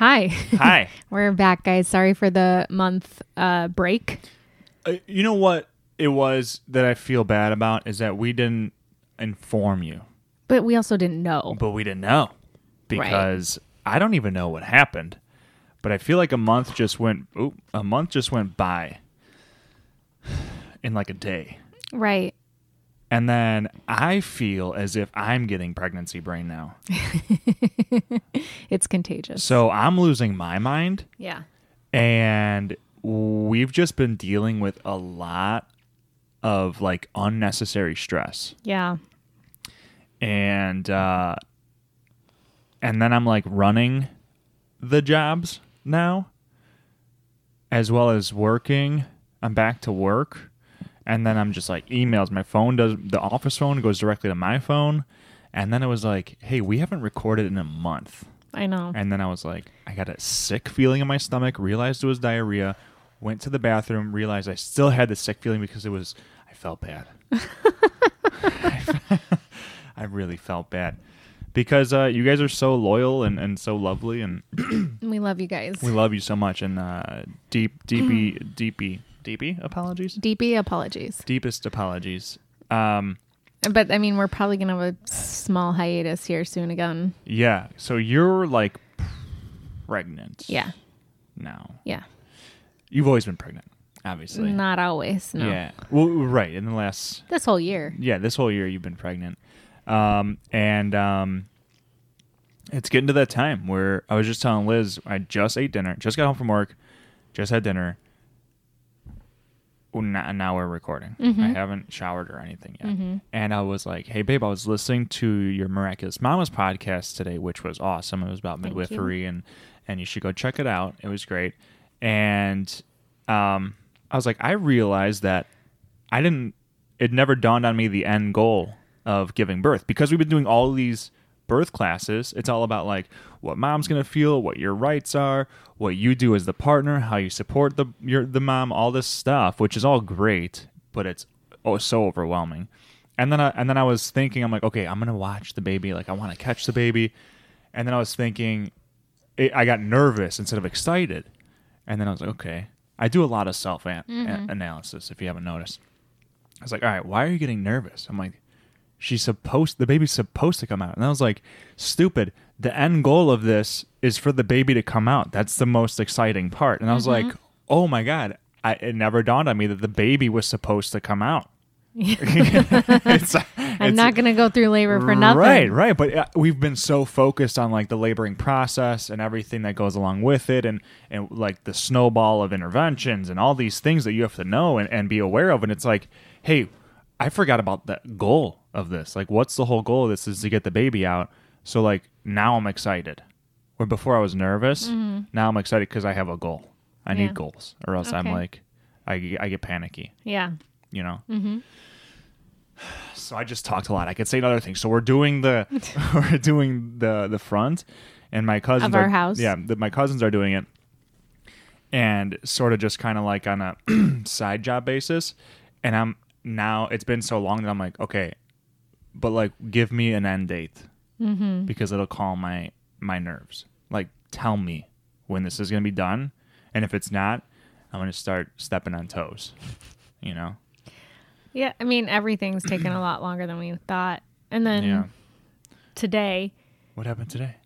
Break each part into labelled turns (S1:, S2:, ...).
S1: Hi.
S2: Hi.
S1: We're back, guys. Sorry for the month uh, break.
S2: Uh, you know what it was that I feel bad about is that we didn't inform you,
S1: But we also didn't know.
S2: but we didn't know because I don't even know what happened. But I feel like a month just went. Oop, a month just went by in like a day,
S1: Right.
S2: And then I feel as if I'm getting pregnancy brain now.
S1: It's contagious.
S2: So I'm losing my mind.
S1: yeah.
S2: and we've just been dealing with a lot of like unnecessary stress
S1: Yeah.
S2: and uh and then i'm like running the jobs now as well as working i'm back to work and then i'm just like emails my phone does the office phone goes directly to my phone and then it was like hey we haven't recorded in a month
S1: I know.
S2: and then I was like, I got a sick feeling in my stomach, realized it was diarrhea, went to the bathroom, realized I still had the sick feeling because it was, I felt bad. I really felt bad. Because uh, you guys are so loyal and, and so lovely, and
S1: We love you guys.
S2: we love you so much. And uh, deep, deepy, deepy, deepy apologies?
S1: DP apologies.
S2: Deepest apologies. Um,
S1: But I mean, we're probably going to have a small hiatus here soon again.
S2: yeah, so you're like pregnant
S1: Yeah.
S2: now.
S1: Yeah.
S2: You've always been pregnant, obviously.
S1: Not always. No.
S2: Yeah. Well, right. In the last,
S1: This whole year.
S2: yeah, this whole year you've been pregnant, um, and um, it's getting to that time where I was just telling Liz I just ate dinner, just got home from work, just had dinner. Now, we're recording. I haven't showered or anything yet, and I was like, "Hey, babe, I was listening to your Miraculous Mamas podcast today, which was awesome. It was about
S1: Thank you.
S2: midwifery, and and you should go check it out. It was great." And um, I was like, I realized that I didn't. It never dawned on me the end goal of giving birth because we've been doing all these birth classes. It's all about like what mom's gonna feel, what your rights are, what you do as the partner, how you support the your the mom, all this stuff, which is all great, but it's oh so overwhelming. And then I and then I was thinking, I'm like, okay, I'm gonna watch the baby, like I want to catch the baby, and then I was thinking, it, I got nervous instead of excited, and then I was like, okay, I do a lot of self an- mm-hmm. analysis if you haven't noticed. I was like, all right, why are you getting nervous? I'm like, she's supposed, the baby's supposed to come out. And I was like, stupid. The end goal of this is for the baby to come out. That's the most exciting part. And I was like, oh my God, I, it never dawned on me that the baby was supposed to come out. it's,
S1: I'm not going to go through labor for nothing.
S2: Right, right. But uh, we've been so focused on like the laboring process and everything that goes along with it, and and like the snowball of interventions and all these things that you have to know and, and be aware of. And it's like, hey, I forgot about the goal of this. Like, what's the whole goal of this? Is to get the baby out. So like now I'm excited. Where before I was nervous, now I'm excited because I have a goal. I
S1: Mm-hmm. Yeah.
S2: need goals, or else I'm like, I I get panicky
S1: Yeah.
S2: you know. Mm-hmm. So I just talked a lot. I could say another thing. So we're doing the we're doing the the front, and my cousins
S1: Of our
S2: are,
S1: house?
S2: Yeah, the, my cousins are doing it, and sort of just kind of like on a side job basis. And I'm now it's been so long that I'm like, okay, but like give me an end date
S1: Mm-hmm.
S2: because it'll calm my my nerves. Like tell me when this is gonna be done, and if it's not, I'm gonna start stepping on toes. You know.
S1: Yeah. I mean, everything's taken a lot longer than we thought. And then
S2: Yeah.
S1: today,
S2: What happened today?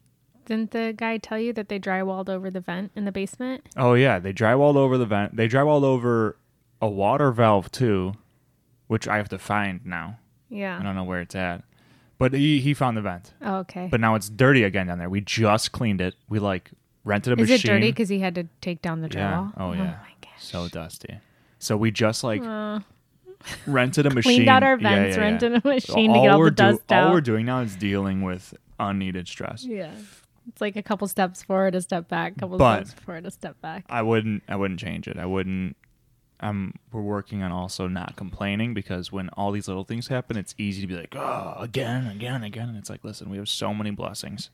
S1: didn't the guy tell you that they drywalled over the vent in the basement?
S2: Oh yeah, they drywalled over the vent. They drywalled over a water valve too, which I have to find now.
S1: Yeah.
S2: I don't know where it's at. But he, he found the vent.
S1: Oh, okay.
S2: But now it's dirty again down there. We just cleaned it. We like rented a machine.
S1: Is
S2: machine.
S1: it dirty because he had to take down the
S2: yeah.
S1: drywall?
S2: Oh yeah.
S1: my gosh.
S2: so dusty. So we just like
S1: Uh,
S2: rented a machine.
S1: cleaned out our
S2: Yeah,
S1: vents,
S2: yeah, yeah.
S1: rented a machine to get all
S2: we're
S1: the dust
S2: do-
S1: out.
S2: All we're doing now is dealing with unneeded stress.
S1: yeah. It's like a couple steps forward, a step back, couple
S2: But-
S1: steps forward, a step back.
S2: I wouldn't I wouldn't change it. I wouldn't um we're working on also not complaining because when all these little things happen, it's easy to be like, "Oh, again, again, again." And it's like, "Listen, we have so many blessings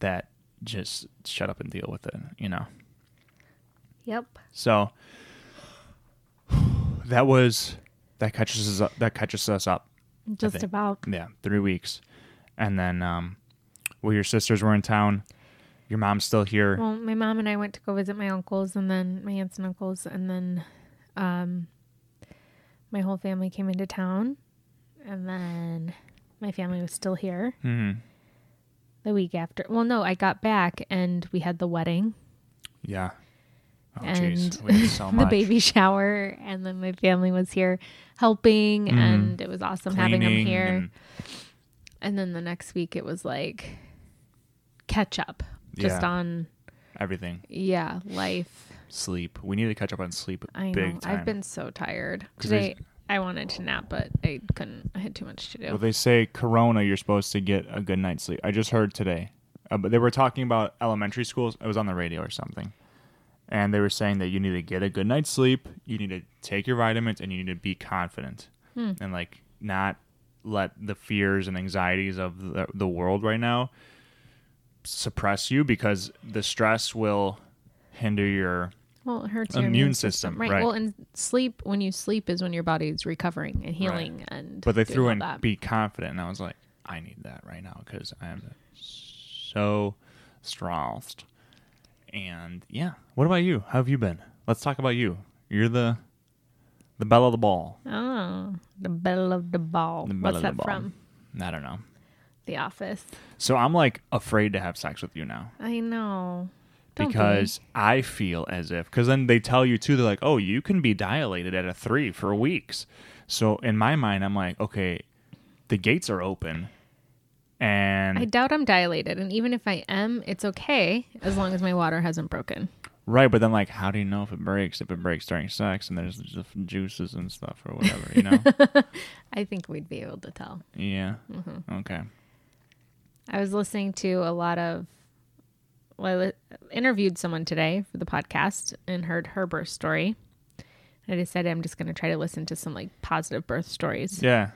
S2: that just shut up and deal with it, you know."
S1: Yep.
S2: So that was that catches us up, that catches us up.
S1: Just about.
S2: Yeah, 3 weeks. And then um well your sisters were in town Your mom's still here.
S1: Well, my mom and I went to go visit my uncles and then my aunts and uncles and then um my whole family came into town and then my family was still here
S2: hmm
S1: the week after. Well, no, I got back and we had the wedding,
S2: Yeah. Oh,
S1: And
S2: jeez. We had so
S1: the baby shower, and then my family was here helping
S2: Mhm.
S1: and it was awesome having them here.
S2: and-
S1: And then the next week it was like catch up just
S2: Yeah.
S1: on
S2: everything.
S1: yeah, life.
S2: Sleep. We need to catch up on sleep
S1: I
S2: big
S1: know.
S2: time.
S1: I've been so tired.
S2: there's-
S1: Today I wanted to nap, but I couldn't. I had too much to do.
S2: Well, they say Corona, you're supposed to get a good night's sleep. I just heard today, uh, but they were talking about elementary schools. It was on the radio or something, and they were saying that you need to get a good night's sleep. You need to take your vitamins, and you need to be confident
S1: Hmm.
S2: and like not let the fears and anxieties of the, the world right now suppress you because the stress will hinder your
S1: well, it hurts your
S2: Immune
S1: immune
S2: system,
S1: system, right?
S2: right.
S1: Well, and sleep when you sleep is when your body's recovering and healing, and
S2: But they threw in
S1: that.
S2: be confident, and I was like, I need that right now because I am so stressed. And yeah, what about you? How have you been? Let's talk about you. You're the the belle of the ball.
S1: Oh, the belle of the ball.
S2: The
S1: What's
S2: of the
S1: that
S2: ball.
S1: from?
S2: I don't know.
S1: The Office.
S2: So I'm like afraid to have sex with you now
S1: I know. Don't be.
S2: because I feel as if because then they tell you too. They're like, oh, you can be dilated at a three for weeks. So in my mind, I'm like, okay, the gates are open, and
S1: I doubt I'm dilated, and even if I am, it's okay as long as my water hasn't broken.
S2: Right, but then like, how do you know if it breaks? If it breaks during sex and there's just juices and stuff or whatever, you know?
S1: I think we'd be able to tell.
S2: yeah.
S1: Mm-hmm.
S2: Okay.
S1: I was listening to a lot of. Well, I interviewed someone today for the podcast and heard her birth story. I decided I'm just going to try to listen to some like positive birth stories
S2: Yeah.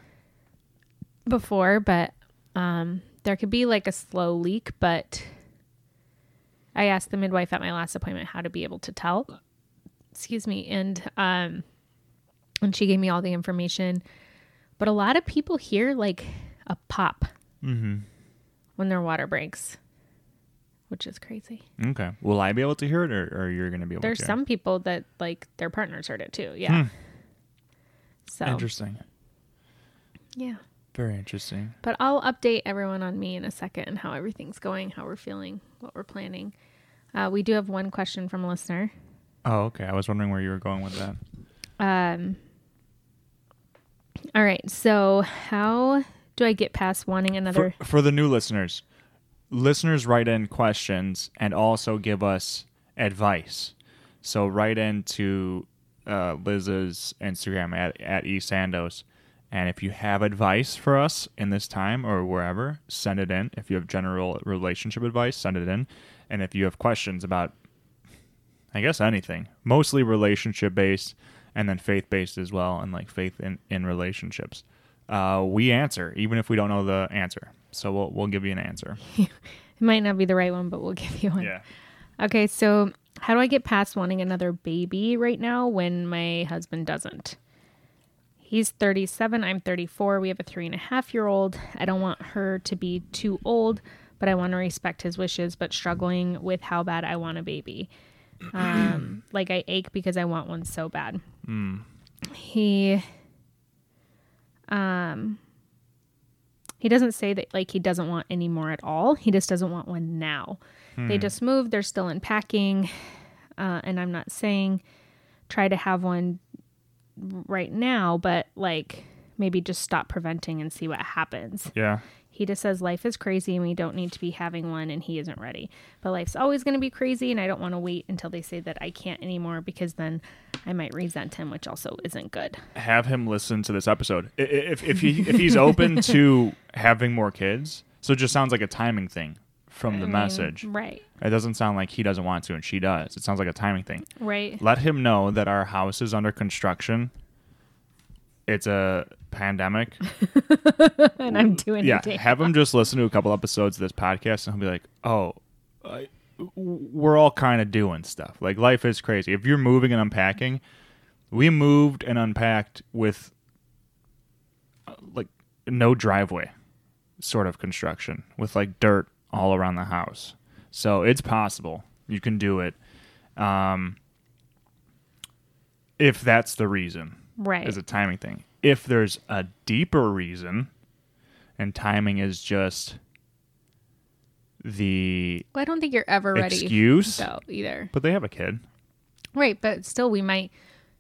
S1: before, but um, there could be like a slow leak. But I asked the midwife at my last appointment how to be able to tell. Excuse me, and um, and she gave me all the information. But a lot of people hear like a pop
S2: Mm-hmm.
S1: when their water breaks, which is crazy.
S2: Okay. Will I be able to hear it, or, or you're gonna be able to?
S1: There's
S2: to?
S1: some people that like their partners heard it too. Yeah.
S2: Hmm.
S1: So
S2: Interesting.
S1: yeah,
S2: Very interesting.
S1: but I'll update everyone on me in a second and how everything's going, how we're feeling, what we're planning. Uh, we do have one question from a listener.
S2: Oh, okay. I was wondering where you were going with that.
S1: Um. All right. So how do I get past wanting another?
S2: For, for the new listeners, listeners write in questions and also give us advice. So write into uh, Liz's Instagram at, at esandos. And if you have advice for us in this time or wherever, send it in. If you have general relationship advice, send it in. And if you have questions about, I guess, anything, mostly relationship based and then faith based as well, and like faith in, in relationships, uh, we answer, even if we don't know the answer. So we'll, we'll give you an answer.
S1: It might not be the right one, but we'll give you one.
S2: Yeah.
S1: Okay, so how do I get past wanting another baby right now when my husband doesn't? He's 37, I'm 34. We have a three and a half year old. I don't want her to be too old, but I want to respect his wishes, but struggling with how bad I want a baby. Um, like I ache because I want one so bad. He, um, he doesn't say that like he doesn't want any more at all. He just doesn't want one now. They just moved. They're still unpacking, uh, and I'm not saying try to have one right now, but like maybe just stop preventing and see what happens.
S2: Yeah.
S1: He just says life is crazy and we don't need to be having one, and he isn't ready. But life's always going to be crazy, and I don't want to wait until they say that I can't anymore because then I might resent him, which also isn't good.
S2: Have him listen to this episode. If, if, he, if he's open to having more kids, so it just sounds like a timing thing from the
S1: I mean,
S2: message.
S1: right?
S2: It doesn't sound like he doesn't want to and she does. It sounds like a timing thing.
S1: Right.
S2: Let him know that our house is under construction. It's a pandemic.
S1: And I'm doing
S2: yeah,
S1: it.
S2: have him just listen to a couple episodes of this podcast and he'll be like, "Oh, I, we're all kind of doing stuff. Like life is crazy. If you're moving and unpacking, we moved and unpacked with uh, like no driveway sort of construction with like dirt all around the house. So it's possible. You can do it. Um, if that's the reason,
S1: Right.
S2: is a timing thing. If there's a deeper reason, and timing is just the
S1: well, I don't think you're ever ready.
S2: excuse,
S1: though either.
S2: but they have a kid.
S1: Right, but still, we might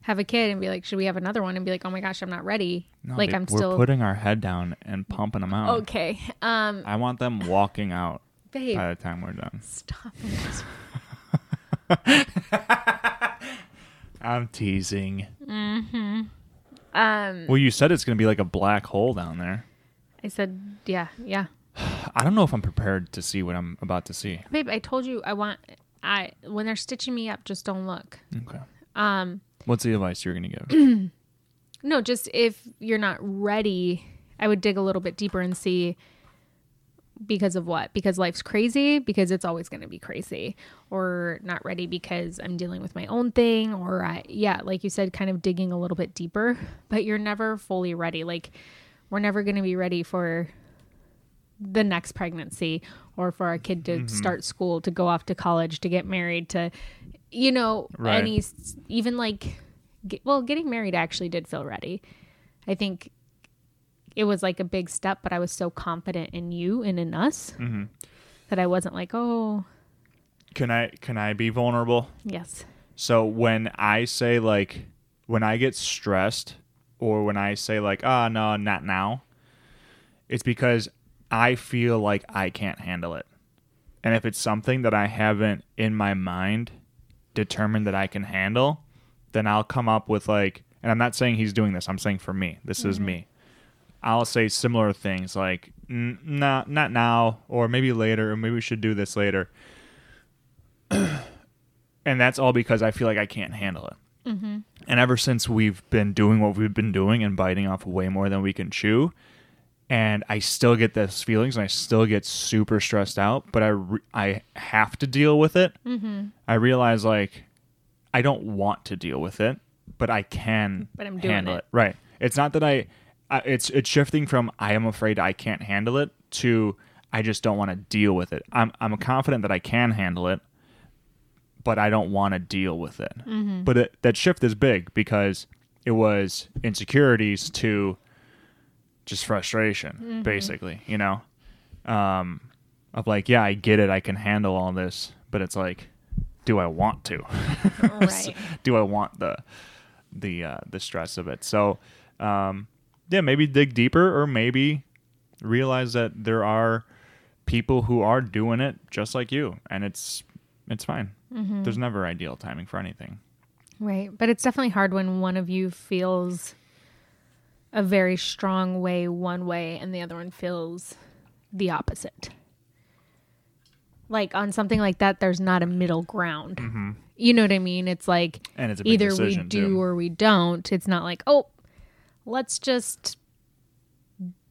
S1: have a kid and be like, "Should we have another one?" And be like, "Oh my gosh, I'm not ready."
S2: No,
S1: like I'm
S2: we're
S1: still
S2: putting our head down and pumping them out.
S1: okay. Um,
S2: I want them walking out
S1: babe,
S2: by the time we're done.
S1: stop it.
S2: I'm teasing.
S1: Um,
S2: Well, you said it's going to be like a black hole down there.
S1: I said, yeah, yeah,
S2: I don't know if I'm prepared to see what I'm about to see.
S1: babe. I told you I want. I when they're stitching me up, just don't look.
S2: Okay.
S1: Um,
S2: What's the advice you're going to give?
S1: no, just if you're not ready, I would dig a little bit deeper and see because of what? Because life's crazy, because it's always going to be crazy, or not ready because I'm dealing with my own thing, or I, yeah, like you said, kind of digging a little bit deeper, but you're never fully ready. Like, we're never going to be ready for the next pregnancy or for our kid to mm-hmm. start school, to go off to college, to get married, to, you know,
S2: Right.
S1: any, even like, get, well, getting married actually did feel ready. I think it was like a big step, but I was so confident in you and in us that I wasn't like, oh,
S2: Can I can I be vulnerable?
S1: yes.
S2: So when I say like when I get stressed or when I say like ah no not now, it's because I feel like I can't handle it. And if it's something that I haven't in my mind determined that I can handle, then I'll come up with like and I'm not saying he's doing this. I'm saying for me. This is me. I'll say similar things like "N- not not now or maybe later or maybe we should do this later. and that's all because I feel like I can't handle it. And ever since we've been doing what we've been doing and biting off way more than we can chew, and I still get those feelings and I still get super stressed out, but I re- I have to deal with it. Mm-hmm. I realize like I don't want to deal with it, but I can
S1: But I'm doing
S2: handle
S1: it.
S2: it. Right. It's not that I, I it's it's shifting from I am afraid I can't handle it to I just don't want to deal with it. I'm I'm confident that I can handle it, but I don't want to deal with it.
S1: Mm-hmm.
S2: But it, that shift is big because it was insecurities to just frustration,
S1: Mm-hmm.
S2: basically. You know, um, of like, yeah, I get it, I can handle all this, but it's like, do I want to?
S1: Right.
S2: do I want the the uh, the stress of it? So, um, yeah, maybe dig deeper, or maybe realize that there are people who are doing it just like you, and it's it's fine.
S1: Mm-hmm.
S2: There's never ideal timing for anything.
S1: Right. But it's definitely hard when one of you feels a very strong way one way and the other one feels the opposite. Like on something like that, there's not a middle ground. You know what I mean? It's like
S2: And it's
S1: either we do
S2: too.
S1: or we don't. It's not like, oh, let's just,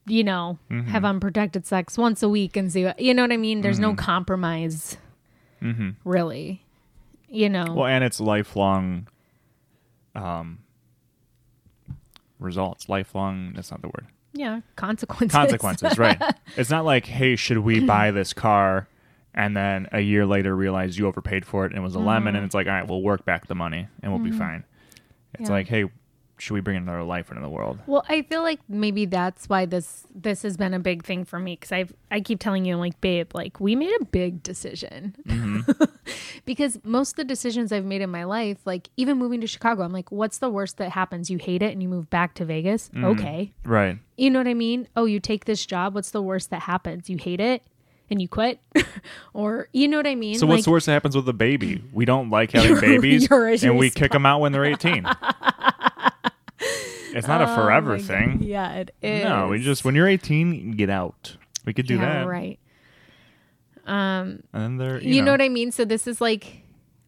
S1: you know,
S2: Mm-hmm.
S1: have unprotected sex once a week and see what, you know what I mean? There's no compromise, really. You know,
S2: Mm-hmm. Well, and it's lifelong um, results. Lifelong. That's not the word.
S1: yeah, consequences.
S2: consequences, right? It's not like, hey, should we buy this car? And then a year later realize you overpaid for it and it was a lemon, and it's like, all right, we'll work back the money and we'll be fine. It's
S1: Yeah.
S2: like, hey, should we bring another life into the world?
S1: Well, I feel like maybe that's why this this has been a big thing for me because I I keep telling you like babe like we made a big decision. Mm-hmm. Because most of the decisions I've made in my life like even moving to Chicago I'm like what's the worst that happens? You hate it and you move back to Vegas? Mm, okay.
S2: Right.
S1: you know what I mean? Oh you take this job what's the worst that happens? You hate it and you quit? Or you know what I mean?
S2: So what's
S1: Like,
S2: the worst that happens with a baby? We don't like having babies, and we kick them out when they're 18. It's not a forever
S1: Oh my God.
S2: thing.
S1: yeah it is
S2: No, we just when you're 18, get out. We could do
S1: yeah,
S2: that,
S1: right Um,
S2: And then they're you,
S1: you, know. what I mean? So this is like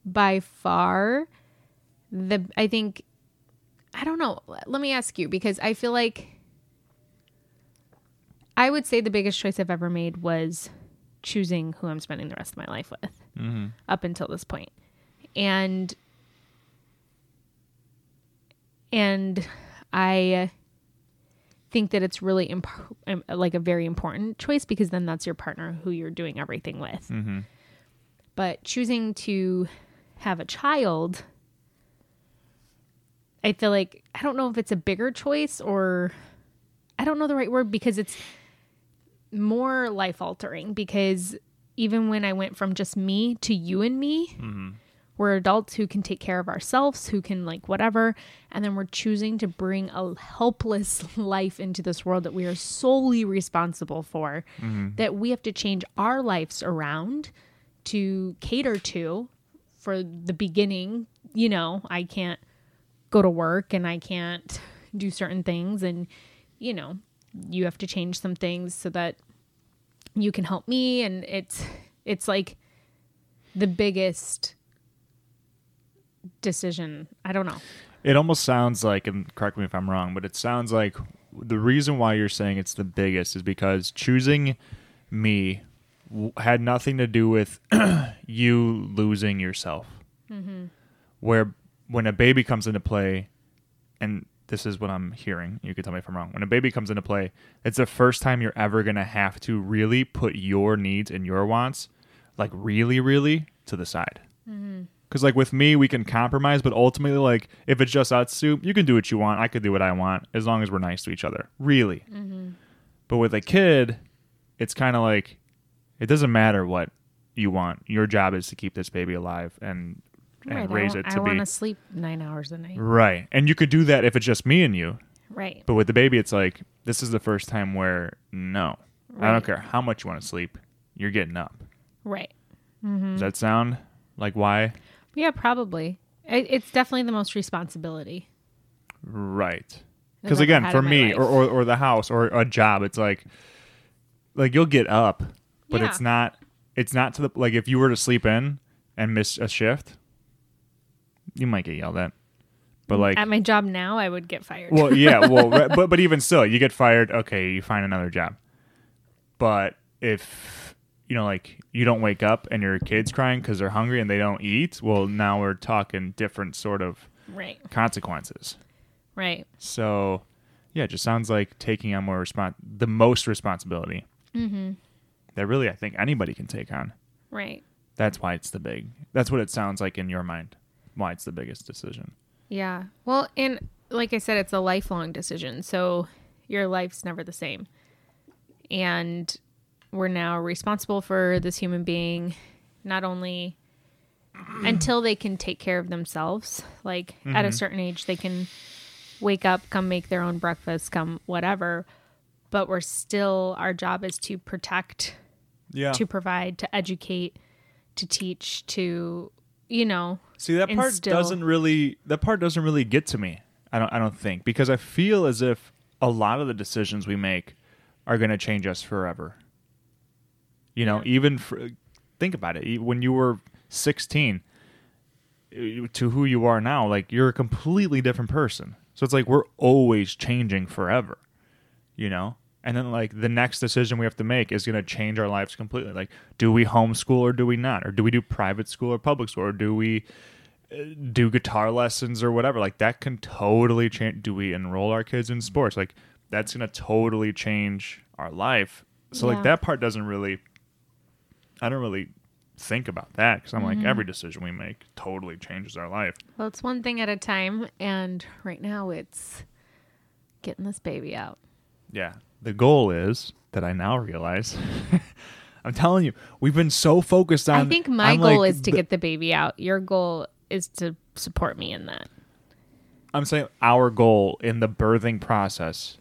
S1: by far the I think I don't know. Let me ask you because I feel like I would say the biggest choice I've ever made was choosing who I'm spending the rest of my life with
S2: Mm-hmm.
S1: up until this point. And and I think that it's really imp- like a very important choice because then that's your partner who you're doing everything with.
S2: Mm-hmm.
S1: But choosing to have a child, I feel like I don't know if it's a bigger choice or I don't know the right word because it's more life altering because even when I went from just me to you and me, we're adults who can take care of ourselves, who can like whatever, and then we're choosing to bring a helpless life into this world that we are solely responsible for, mm-hmm. that we have to change our lives around to cater to for the beginning. You know, I can't go to work and I can't do certain things. And you know, you have to change some things so that you can help me. And it's it's like the biggest decision. I don't know.
S2: It almost sounds like, and correct me if I'm wrong, but it sounds like the reason why you're saying it's the biggest is because choosing me w- had nothing to do with you losing yourself. Mm-hmm. Where when a baby comes into play, and this is what I'm hearing, you can tell me if I'm wrong. When a baby comes into play, it's the first time you're ever going to have to really put your needs and your wants, like really, really, to the side. Mm-hmm. Because like with me, we can compromise, but ultimately, like if it's just us two, you can do what you want. I could do what I want as long as we're nice to each other. Really. Mm-hmm. But with a kid, it's kind of like it doesn't matter what you want. Your job is to keep this baby alive and and
S1: Right,
S2: raise
S1: I,
S2: it
S1: I
S2: to
S1: want to sleep nine hours a night.
S2: right. And you could do that if it's just me and you.
S1: Right.
S2: But with the baby, it's like this is the first time where no, I don't care how much you want to sleep, you're getting up.
S1: Right. Mm-hmm.
S2: Does that sound like why?
S1: Yeah, probably. It, it's definitely the most responsibility.
S2: Right. Because again, for me, or, or or the house, or a job, it's like, like you'll get up, but
S1: Yeah.
S2: it's not. It's not to the like if you were to sleep in and miss a shift, you might get yelled at. But like,
S1: At my job now, I would get fired.
S2: well, yeah, well, but but even still, you get fired. Okay, you find another job. But if you know, like, you don't wake up and your kids crying because they're hungry and they don't eat, well, now we're talking different sort of
S1: right.
S2: consequences.
S1: Right.
S2: So, yeah, it just sounds like taking on more respons the most responsibility
S1: Mm-hmm.
S2: that really I think anybody can take on.
S1: Right.
S2: That's why it's the big. That's what it sounds like in your mind. Why it's the biggest decision.
S1: Yeah. Well, and like I said, it's a lifelong decision. So your life's never the same. And we're now responsible for this human being, not only until they can take care of themselves. Like at a mm-hmm. certain age, they can wake up, come make their own breakfast, come whatever. But we're still, our job is to protect
S2: Yeah.
S1: to provide, to educate, to teach, to you know,
S2: See that part
S1: instill-
S2: doesn't really that part doesn't really get to me. I don't I don't think because I feel as if a lot of the decisions we make are going to change us forever. You know, even for, think about it. When you were 16 uh, to who you are now, like you're a completely different person. So it's like we're always changing forever. You know? And then like the next decision we have to make is going to change our lives completely. Like do we homeschool or do we not? Or do we do private school or public school or do we do guitar lessons or whatever like that can totally change do we enroll our kids in sports like that's going to totally change our life so
S1: Yeah.
S2: like that part doesn't really i don't really think about that because i'm like mm-hmm. every decision we make totally changes our life
S1: Well, it's one thing at a time, and right now it's getting this baby out.
S2: yeah the goal is that i now realize i'm telling you we've been so focused on
S1: I think my
S2: I'm
S1: goal
S2: like,
S1: is to get the baby out. Your goal is to support me in that.
S2: i'm saying our goal in the birthing process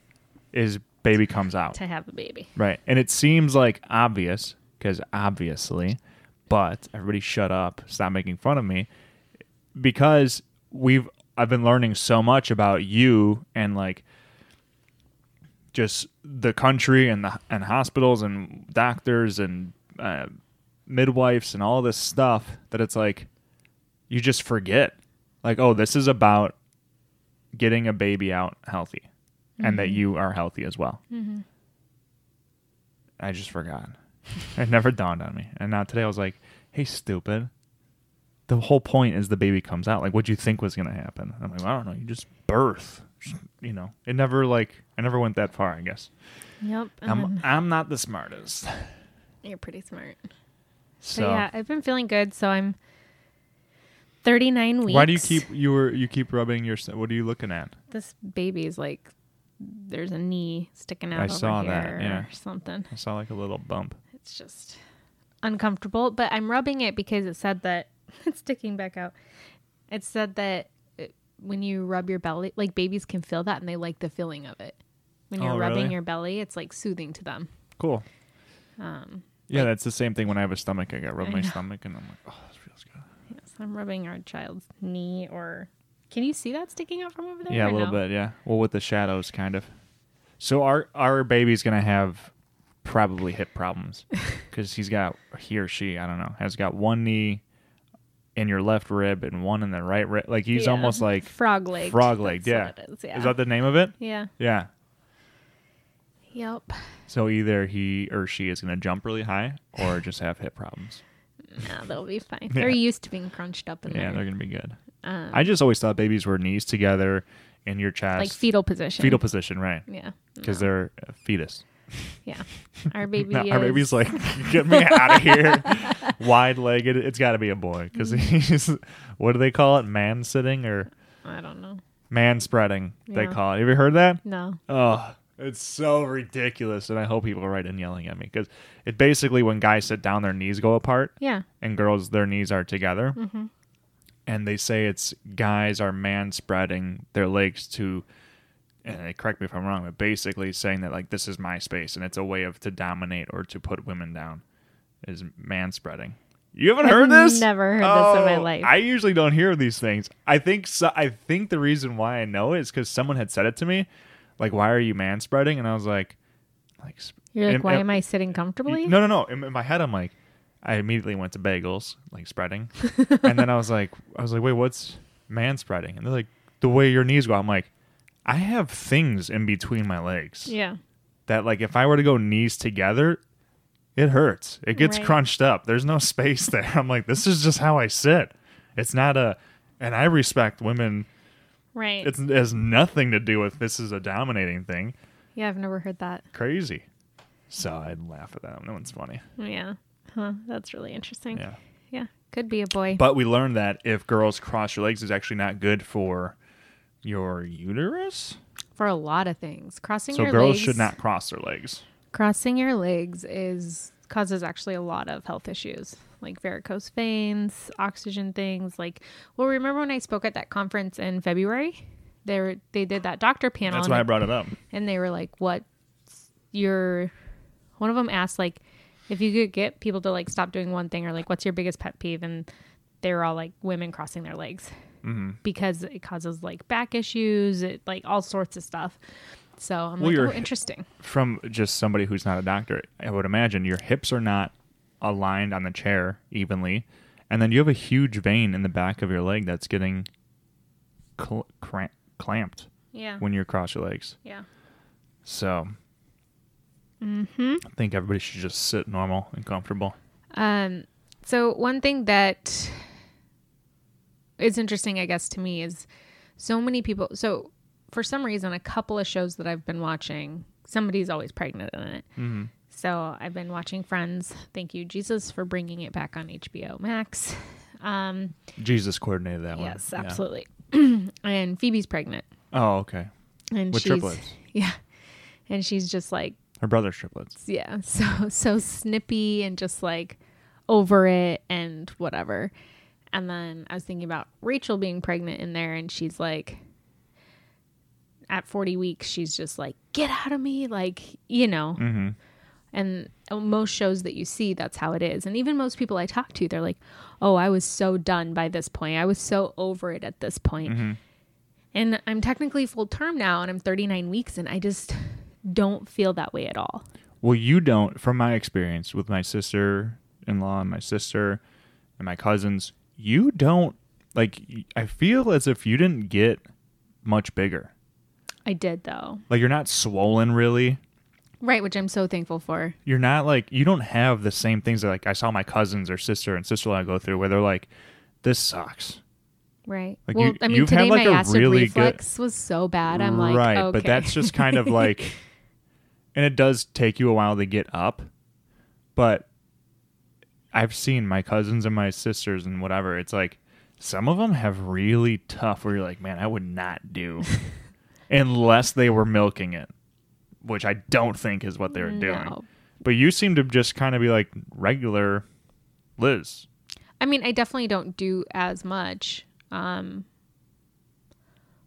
S2: is baby comes out
S1: To have a baby.
S2: Right. And it seems like obvious because obviously, but everybody shut up, stop making fun of me because we've I've been learning so much about you and like just the country and the and hospitals and doctors and uh, midwives and all this stuff that it's like you just forget. Like oh this is about getting a baby out healthy and that you are healthy as well. I just forgot. it never dawned on me. And now today I was like, hey, stupid. The whole point is the baby comes out. Like, what'd you think was going to happen? I'm like, I don't know. You just birth. You know, it never, like, I never went that far, I guess.
S1: Yep.
S2: I'm, I'm not the smartest.
S1: you're pretty smart.
S2: So
S1: But yeah, I've been feeling good. So I'm 39 weeks.
S2: why do you keep you were you keep rubbing your? What are you looking at?
S1: this baby's like? There's a knee sticking out
S2: I
S1: over
S2: saw that, yeah.
S1: or something.
S2: I saw like a little bump.
S1: It's just uncomfortable. But I'm rubbing it because it said that it's sticking back out. It said that it, when you rub your belly, like babies can feel that and they like the feeling of it. When you're
S2: Oh,
S1: rubbing
S2: really?
S1: your belly, it's like soothing to them.
S2: Cool.
S1: Um,
S2: Yeah, that's the same thing when I have a stomach ache. I rub
S1: I
S2: my
S1: know.
S2: stomach and I'm like, oh, this feels good.
S1: yes, I'm rubbing our child's knee or. Can you see that sticking out from over there?
S2: Yeah, a little
S1: no?
S2: bit. Yeah. Well, with the shadows, kind of. So our our baby's gonna have probably hip problems because he's got he or she I don't know has got one knee in your left rib and one in the right rib. Like he's
S1: Yeah.
S2: almost like
S1: frog leg.
S2: frog leg. Yeah.
S1: Is. yeah.
S2: Is that the name of it?
S1: yeah.
S2: Yeah.
S1: Yep.
S2: So either he or she is gonna jump really high or just have hip problems.
S1: No, they'll be fine.
S2: Yeah.
S1: They're used to being crunched up in there.
S2: Yeah,
S1: there.
S2: they're gonna be good.
S1: Um,
S2: I just always thought babies were knees together in your chest,
S1: like fetal position.
S2: fetal position, right?
S1: Yeah.
S2: Because
S1: No.
S2: they're fetus.
S1: Yeah. Our baby
S2: No,
S1: is.
S2: our baby's like, get me out of here. Wide legged. It's got to be a boy because
S1: Mm-hmm.
S2: he's, what do they call it? Man sitting or
S1: I don't know.
S2: man spreading, they call it. Have you heard that?
S1: No.
S2: Oh, it's so ridiculous. And I hope people are right in yelling at me because it basically, when guys sit down, their knees go apart
S1: Yeah.
S2: and girls, their knees are together.
S1: Mm-hmm.
S2: And they say it's guys are man spreading their legs to. And correct me if I'm wrong, but basically saying that like this is my space and it's a way of to dominate or to put women down is man spreading. You haven't heard this?
S1: I've
S2: heard this?
S1: never heard this in my
S2: Oh,
S1: life.
S2: I usually don't hear these things. I think so, I think the reason why I know is because someone had said it to me, like, "Why are you man spreading?" And I was like, "Like,
S1: You're like, why
S2: am-
S1: am I sitting comfortably?
S2: no, no, no." In, in my head, I'm like, I immediately went to bagels, like spreading, and then I was like, I was like, "Wait, what's man spreading?" And they're like, "The way your knees go." I'm like, I have things in between my legs
S1: Yeah.
S2: that, like, if I were to go knees together, it hurts. It gets
S1: Right.
S2: crunched up. There's no space there. I'm like, this is just how I sit. It's not a, and I respect women.
S1: Right.
S2: It's, it has nothing to do with this is a dominating thing.
S1: yeah, I've never heard that.
S2: Crazy. So I'd laugh at that. No one's funny.
S1: Yeah. Huh. That's really interesting.
S2: Yeah.
S1: Yeah. Could be a boy.
S2: But we learned that if girls cross your legs is actually not good for your uterus.
S1: For a lot of things. Crossing
S2: So
S1: your
S2: girls
S1: legs.
S2: should not cross their legs.
S1: Crossing your legs is causes actually a lot of health issues like varicose veins, oxygen things. Like, well, remember when I spoke at that conference in February? They were, they did that doctor panel.
S2: That's why I brought it up.
S1: and they were like, "What your?" One of them asked like, if you could get people to like stop doing one thing or like, what's your biggest pet peeve? And they were all like, women crossing their legs
S2: hmm
S1: because it causes like back issues, it like all sorts of stuff. So I'm
S2: Well,
S1: like, oh, interesting.
S2: From just somebody who's not a doctor, I would imagine your hips are not aligned on the chair evenly, and then you have a huge vein in the back of your leg that's getting cl- cramp- clamped
S1: Yeah.
S2: when you're cross your legs.
S1: Yeah.
S2: So
S1: Mm-hmm.
S2: I think everybody should just sit normal and comfortable.
S1: Um, so one thing that is interesting, I guess, to me is so many people. So for some reason, a couple of shows that I've been watching, somebody's always pregnant in it.
S2: Mm-hmm.
S1: So I've been watching Friends. Thank you, Jesus, for bringing it back on HBO Max. Um,
S2: Jesus coordinated that one.
S1: yes,
S2: Yeah.
S1: absolutely. and Phoebe's pregnant,
S2: Oh, okay.
S1: and
S2: With
S1: she's
S2: triplets.
S1: yeah, and she's just like
S2: Her brother's triplets.
S1: yeah so so snippy and just like over it and whatever and then i was thinking about rachel being pregnant in there and she's like at 40 weeks she's just like get out of me like you know?
S2: Mm-hmm.
S1: and most shows that you see that's how it is. And even most people i talk to they're like oh i was so done by this point. I was so over it at this point.
S2: Mhm.
S1: and i'm technically full term now and i'm 39 weeks and i just don't feel that way at all.
S2: Well, you don't, from my experience with my sister in law and my sister and my cousins, you don't, like, I feel as if you didn't get much bigger.
S1: i did though
S2: Like, you're not swollen really.
S1: Right, which I'm so thankful for.
S2: You're not like, you don't have the same things that, like, I saw my cousins or sister and sister in law go through where they're like, this sucks.
S1: Right.
S2: Like,
S1: well,
S2: you-
S1: I mean,
S2: you've had,
S1: today
S2: like,
S1: my
S2: a
S1: acid
S2: really good-
S1: was so bad. I'm like,
S2: right.
S1: okay.
S2: But that's just kind of like, and it does take you a while to get up, but I've seen my cousins and my sisters and whatever. It's like some of them have really tough where you're like, man, I would not do unless they were milking it, which I don't think is what they were doing.
S1: No.
S2: But you seem to just kind of be like regular Liz.
S1: I mean, I definitely don't do as much. Um,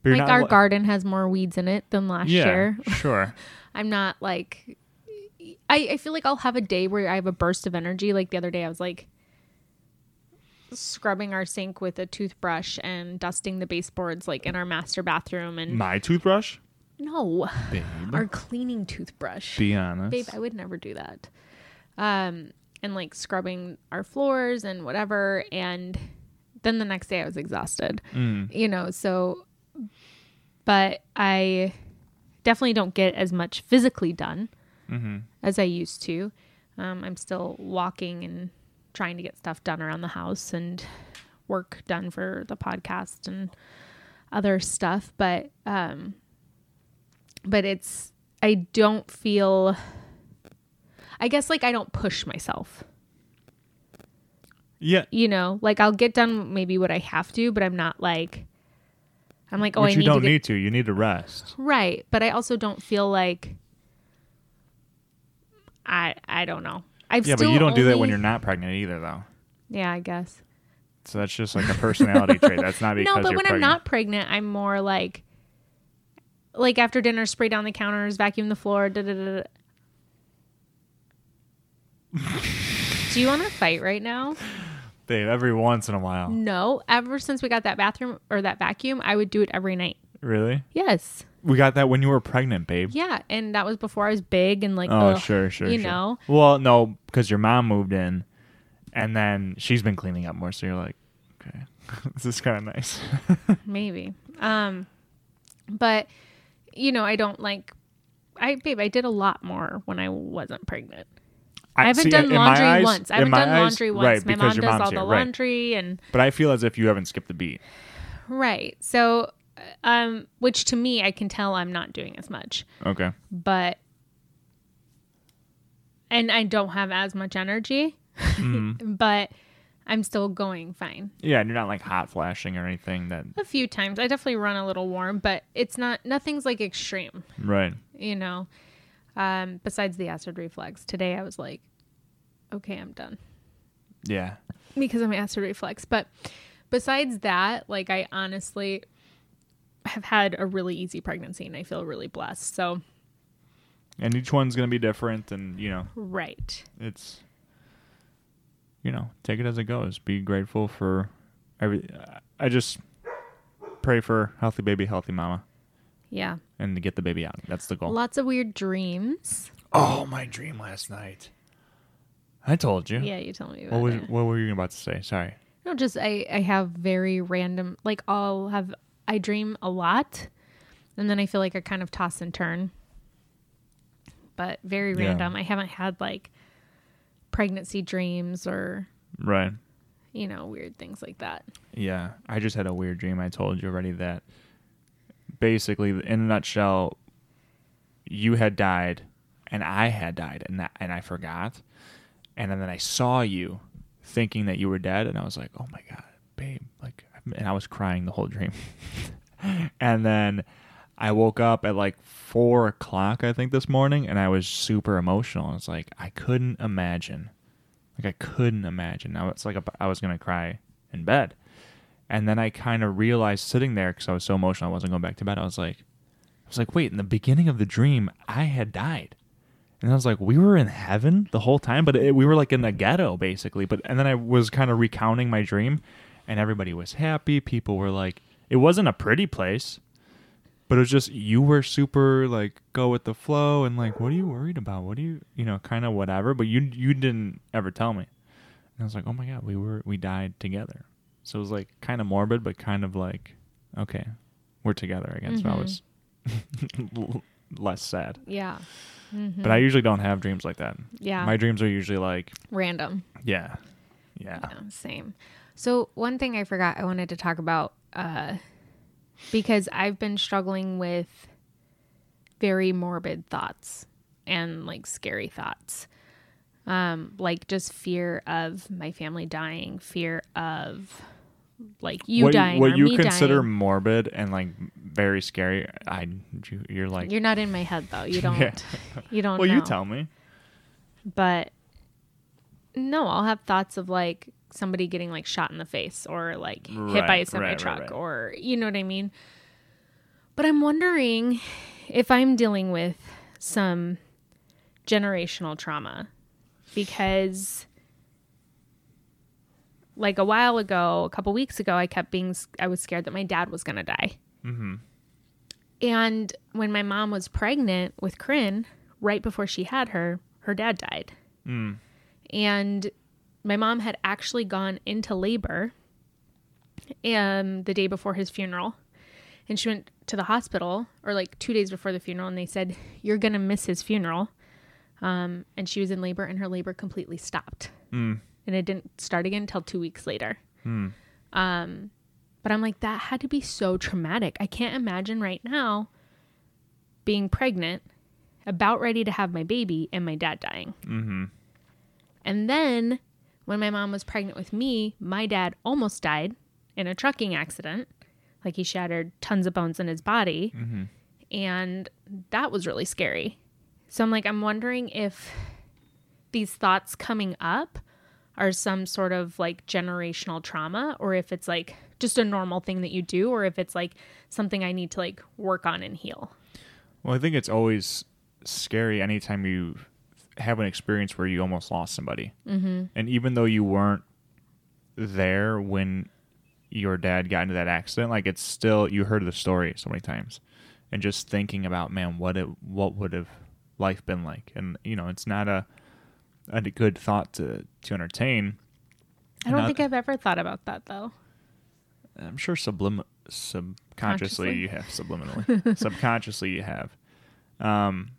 S1: like our
S2: li-
S1: garden has more weeds in it than last
S2: yeah,
S1: year.
S2: sure.
S1: I'm not like I, I feel like I'll have a day where I have a burst of energy. Like the other day I was like scrubbing our sink with a toothbrush and dusting the baseboards like in our master bathroom and
S2: My toothbrush?
S1: no
S2: Babe.
S1: our cleaning toothbrush.
S2: Be honest.
S1: Babe, I would never do that. Um and like scrubbing our floors and whatever and then the next day I was exhausted.
S2: Mm.
S1: You know, so but I definitely don't get as much physically done
S2: hmm
S1: as I used to. Um, I'm still walking and trying to get stuff done around the house and work done for the podcast and other stuff, but um, but it's I don't feel. I guess like I don't push myself.
S2: Yeah.
S1: You know, like I'll get done maybe what I have to, but I'm not like. I'm like, oh,
S2: Which
S1: I
S2: you
S1: need
S2: don't
S1: to get
S2: need to. You need to rest.
S1: Right, but I also don't feel like I I don't know. I've
S2: Yeah, but you don't do that when you're not pregnant either, though.
S1: Yeah, I guess.
S2: So that's just like a personality trait. That's not because you're pregnant.
S1: No, but when I'm not pregnant, I'm more like like after dinner, spray down the counters, vacuum the floor. Da, da, da. do you want to fight right now?
S2: Babe, every once in a while.
S1: No. Ever since we got that bathroom or that vacuum, I would do it every night.
S2: Really?
S1: Yes.
S2: We got that when you were pregnant, babe.
S1: Yeah, and that was before I was big and like
S2: Oh,
S1: ugh,
S2: sure, sure.
S1: you
S2: sure.
S1: know.
S2: Well, no, because your mom moved in, and then she's been cleaning up more. So you're like, okay, this is kind of nice.
S1: maybe um but you know i don't like i babe i did a lot more when i wasn't pregnant i, haven't
S2: see,
S1: done laundry
S2: eyes-
S1: once I haven't done
S2: eyes-
S1: laundry once
S2: right,
S1: my mom does all
S2: here,
S1: the
S2: right.
S1: laundry and
S2: But I feel as if you haven't skipped a beat.
S1: right so um which to me i can tell i'm not doing as much
S2: Okay.
S1: but and i don't have as much energy
S2: Mhm.
S1: but i'm still going fine
S2: Yeah, and you're not like hot flashing or anything. That
S1: a few times i definitely run a little warm but it's not nothing's like extreme
S2: right.
S1: you know um besides the acid reflux today i was like okay i'm done
S2: Yeah.
S1: because of my acid reflux but besides that like i honestly have had a really easy pregnancy and i feel really blessed so
S2: And each one's gonna be different, and you know,
S1: right
S2: it's you know, take it as it goes. Be grateful for every. I just pray for healthy baby, healthy mama,
S1: yeah
S2: and to get the baby out. That's the goal.
S1: lots of weird dreams
S2: Oh, my dream last night. I told you.
S1: yeah you told me
S2: What was
S1: it
S2: what were you about to say? Sorry.
S1: no just i i have very random like i'll have i dream a lot and then i feel like i kind of toss and turn but very
S2: Yeah.
S1: random i haven't had like pregnancy dreams or
S2: Right.
S1: you know weird things like that
S2: Yeah. I just had a weird dream. I told you already that basically in a nutshell you had died and I had died and that, and I forgot. And then I saw you thinking that you were dead and I was like, "Oh my god, babe." Like and I was crying the whole dream. and then I woke up at like four o'clock, I think, this morning, and I was super emotional. I was like, I couldn't imagine, like I couldn't imagine. Now it's like, I was gonna cry in bed, and then I kind of realized sitting there because I was so emotional, I wasn't going back to bed. I was like, I was like, wait, in the beginning of the dream, I had died. And I was like, we were in heaven the whole time, but it, we were like in the ghetto basically. But and then I was kind of recounting my dream, and everybody was happy. People were like, it wasn't a pretty place, but it was just you were super like go with the flow and like, what are you worried about? What do you you know kind of whatever. But you you didn't ever tell me. And I was like, oh my god, we were we died together. So it was like kind of morbid, but kind of like, okay, we're together again. So I
S1: Mhm.
S2: was less sad.
S1: yeah
S2: But I usually don't have dreams like that.
S1: Mm-hmm. yeah
S2: My dreams are usually like,
S1: random
S2: yeah, yeah,
S1: Yeah, same. So one thing I forgot I wanted to talk about, uh, because I've been struggling with very morbid thoughts and like scary thoughts. Um, like just fear of my family dying, fear of like you
S2: what,
S1: dying
S2: what you consider
S1: dying.
S2: morbid and like very scary. I you, you're like
S1: You're not in my head though. You don't.
S2: Yeah.
S1: You don't.
S2: well,
S1: know.
S2: you tell me.
S1: But no, I'll have thoughts of like somebody getting like shot in the face or like hit by a semi truck
S2: right, right.
S1: or you know what I mean. But I'm wondering if I'm dealing with some generational trauma because like a while ago, a couple weeks ago, I kept being I was scared that my dad was going to die.
S2: Mm-hmm.
S1: And when my mom was pregnant with Kryn, right before she had her, her dad died.
S2: Mm.
S1: And my mom had actually gone into labor um, the day before his funeral. And she went to the hospital, or like two days before the funeral, and they said, You're going to miss his funeral. Um, and she was in labor, and her labor completely stopped.
S2: Mm.
S1: And it didn't start again until two weeks later.
S2: Mm.
S1: Um, but I'm like, that had to be so traumatic. I can't imagine right now being pregnant, about ready to have my baby, and my dad dying.
S2: Mm-hmm.
S1: And then when my mom was pregnant with me, my dad almost died in a trucking accident. Like he shattered tons of bones in his body.
S2: Mm-hmm.
S1: And that was really scary. So I'm like, I'm wondering if these thoughts coming up are some sort of like generational trauma or if it's like just a normal thing that you do or if it's like something I need to like work on and heal.
S2: Well, I think it's always scary anytime you have an experience where you almost lost somebody. Mm-hmm. And even though you weren't there when your dad got into that accident, like it's still you heard the story so many times, and just thinking about man, what it what would have life been like? And you know, it's not a a good thought to to entertain.
S1: I don't
S2: Not-
S1: think I've ever thought about that though.
S2: I'm sure sublim subconsciously
S1: Consciously?
S2: you have subliminally subconsciously you have um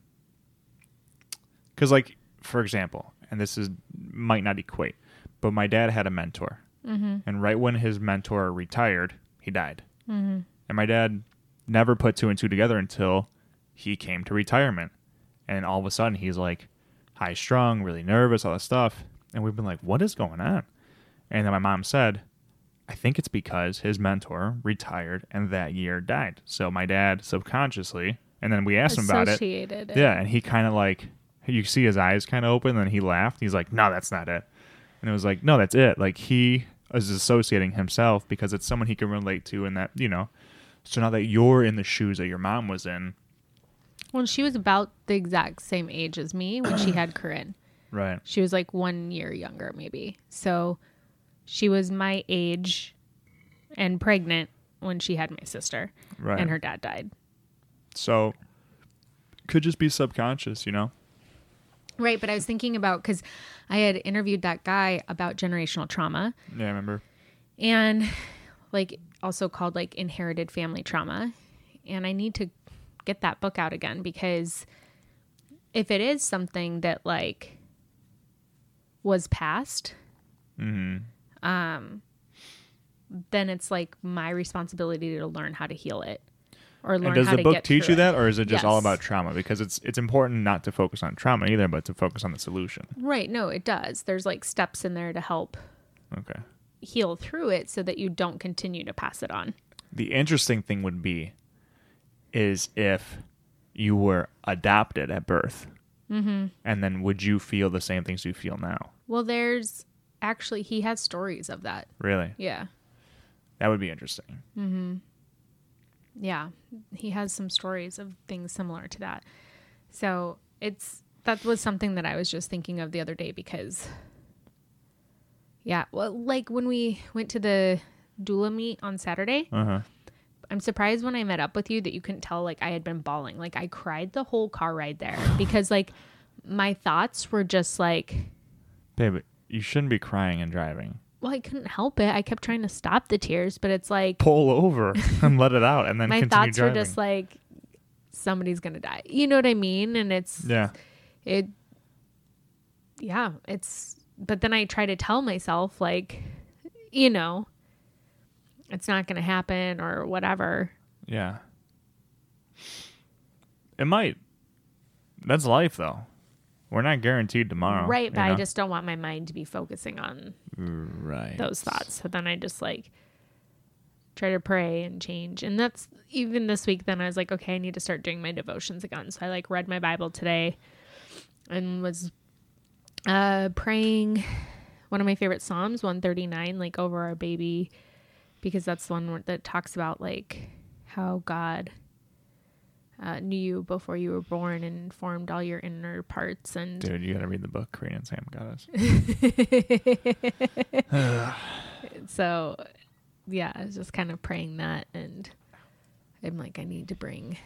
S2: because like for example and this is might not equate but my dad had a mentor.
S1: Mm-hmm.
S2: and right when his mentor retired he died.
S1: Mm-hmm.
S2: and my dad never put two and two together until he came to retirement. And all of a sudden he's like high strung really nervous all that stuff. And we've been like what is going on? And then my mom said i think it's because his mentor retired and that year died. So my dad subconsciously and then we asked him about it.
S1: Associated
S2: yeah and he kind of like you see his eyes kind of open and then he laughed. He's like no that's not it. And it was like no that's it. Like he is associating himself because it's someone he can relate to and that you know. So now that you're in the shoes that your mom was in
S1: Well, she was about the exact same age as me when she had Corinne.
S2: right.
S1: She was like one year younger, maybe. So she was my age and pregnant when she had my sister,
S2: right.
S1: and her dad died.
S2: so could just be subconscious you know
S1: Right. But I was thinking about because I had interviewed that guy about generational trauma
S2: yeah i remember
S1: and like also called like inherited family trauma. And I need to get that book out again because if it is something that like was passed,
S2: hmm
S1: um, then it's like my responsibility to learn how to heal it or learn
S2: and does the book teach you that or is it just all about trauma because it's it's important not to focus on trauma either but to focus on the solution
S1: Right. No, it does. There's like steps in there to help
S2: okay
S1: heal through it so that you don't continue to pass it on.
S2: the interesting thing would be is if you were adopted at birth
S1: Mm-hmm.
S2: and then would you feel the same things you feel now
S1: Well, there's actually, he has stories of that.
S2: really
S1: Yeah.
S2: that would be interesting
S1: Mm-hmm. Yeah. He has some stories of things similar to that. So it's, that was something that I was just thinking of the other day because, yeah, well, like when we went to the doula meet on Saturday,
S2: uh-huh
S1: I'm surprised when I met up with you that you couldn't tell like I had been bawling. Like I cried the whole car ride there because like my thoughts were just like
S2: babe you shouldn't be crying and driving
S1: well, I couldn't help it. I kept trying to stop the tears, but it's like
S2: pull over and let it out and then
S1: my thoughts
S2: driving
S1: were just like somebody's gonna die. You know what I mean? And it's
S2: yeah
S1: it yeah, it's but then I try to tell myself like, you know, it's not gonna happen or whatever.
S2: yeah it might that's life though We're not guaranteed tomorrow.
S1: right,
S2: you
S1: but I just don't want my mind to be focusing on
S2: right
S1: those thoughts. So then I just like try to pray and change. And that's even this week then I was like, okay, I need to start doing my devotions again. So I like read my Bible today and was uh praying one of my favorite Psalms, 139, like over our baby because that's the one that talks about like how God uh, knew you before you were born and formed all your inner parts and
S2: Dude, you gotta read the book. Corinne and Sam got us.
S1: so yeah i was just kind of praying that and i'm like i need to bring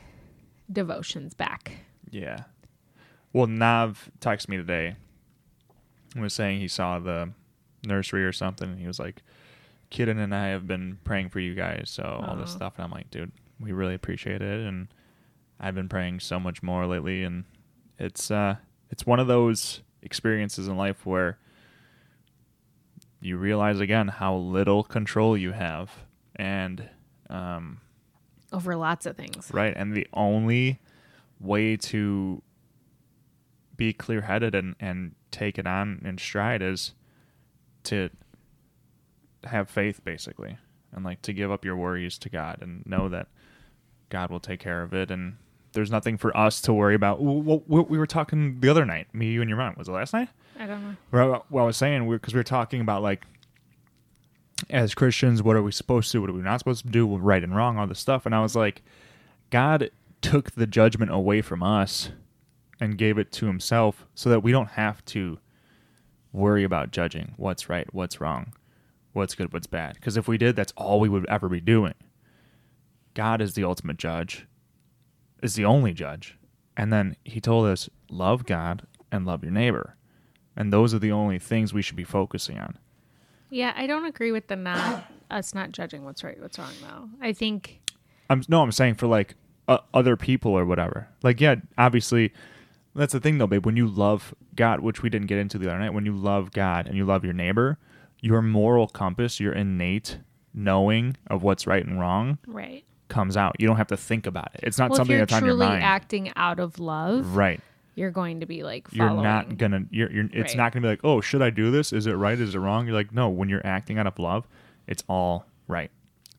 S1: devotions back
S2: Yeah. Well, Nav texted me today and was saying he saw the nursery or something. And he was like, Kidden and I have been praying for you guys. So all this stuff. And I'm like, dude, we really appreciate it. And I've been praying so much more lately. And it's, uh, it's one of those experiences in life where you realize again how little control you have. And, um,
S1: over lots of things
S2: Right. And the only way to be clear headed and, and take it on in stride is to have faith basically. And like to give up your worries to God and know that God will take care of it and there's nothing for us to worry about. Well, we were talking the other night, me, you, and your mom. Was it last night?
S1: i don't know
S2: Well, what I was saying, because we were talking about like, as Christians, what are we supposed to do? What are we not supposed to do? Right and wrong, all this stuff. And I was like, God took the judgment away from us and gave it to Himself, so that we don't have to worry about judging what's right, what's wrong, what's good, what's bad. Because if we did, that's all we would ever be doing. God is the ultimate judge, is the only judge. And then He told us, love God and love your neighbor. And those are the only things we should be focusing on.
S1: yeah i don't agree with the not us not judging what's right what's wrong though i think
S2: I'm no, I'm saying for like uh, other people or whatever. Like, yeah, obviously, that's the thing though, babe. When you love God, which we didn't get into the other night, when you love God and you love your neighbor, your moral compass, your innate knowing of what's right and wrong
S1: right
S2: comes out. You don't have to think about it. It's not
S1: well
S2: something that's on your
S1: truly
S2: mind.
S1: acting out of love
S2: right.
S1: you're going to be like
S2: You're not gonna. You're. you're it's
S1: Right.
S2: not gonna be like, oh, should I do this? Is it right? Is it wrong? You're like, no. When you're acting out of love, it's all right.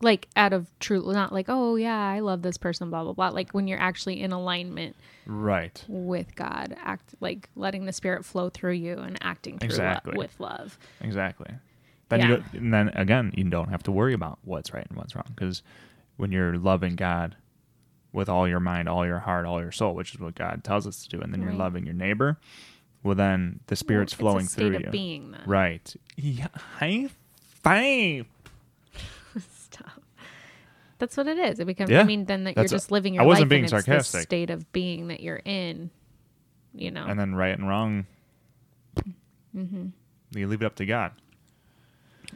S1: like out of true not like oh yeah i love this person blah blah blah like when you're actually in alignment
S2: Right.
S1: with God, act like letting the spirit flow through you and acting through
S2: Exactly.
S1: lo- with love.
S2: Exactly. Then you
S1: Yeah.
S2: don't, and then again, you don't have to worry about what's right and what's wrong because when you're loving God with all your mind, all your heart, all your soul, which is what God tells us to do, and then you're loving your neighbor, well, then the Spirit's
S1: Well,
S2: flowing
S1: it's a state
S2: through
S1: of
S2: you.
S1: being then.
S2: Right. Yeah. High five.
S1: Stop. That's what it is. It becomes.
S2: Yeah.
S1: I mean, then that you're
S2: That's a-
S1: just living your.
S2: I wasn't
S1: life
S2: being
S1: and it's
S2: sarcastic.
S1: state of being that you're in. You know.
S2: And then right and wrong,
S1: Mm-hmm.
S2: you leave it up to God.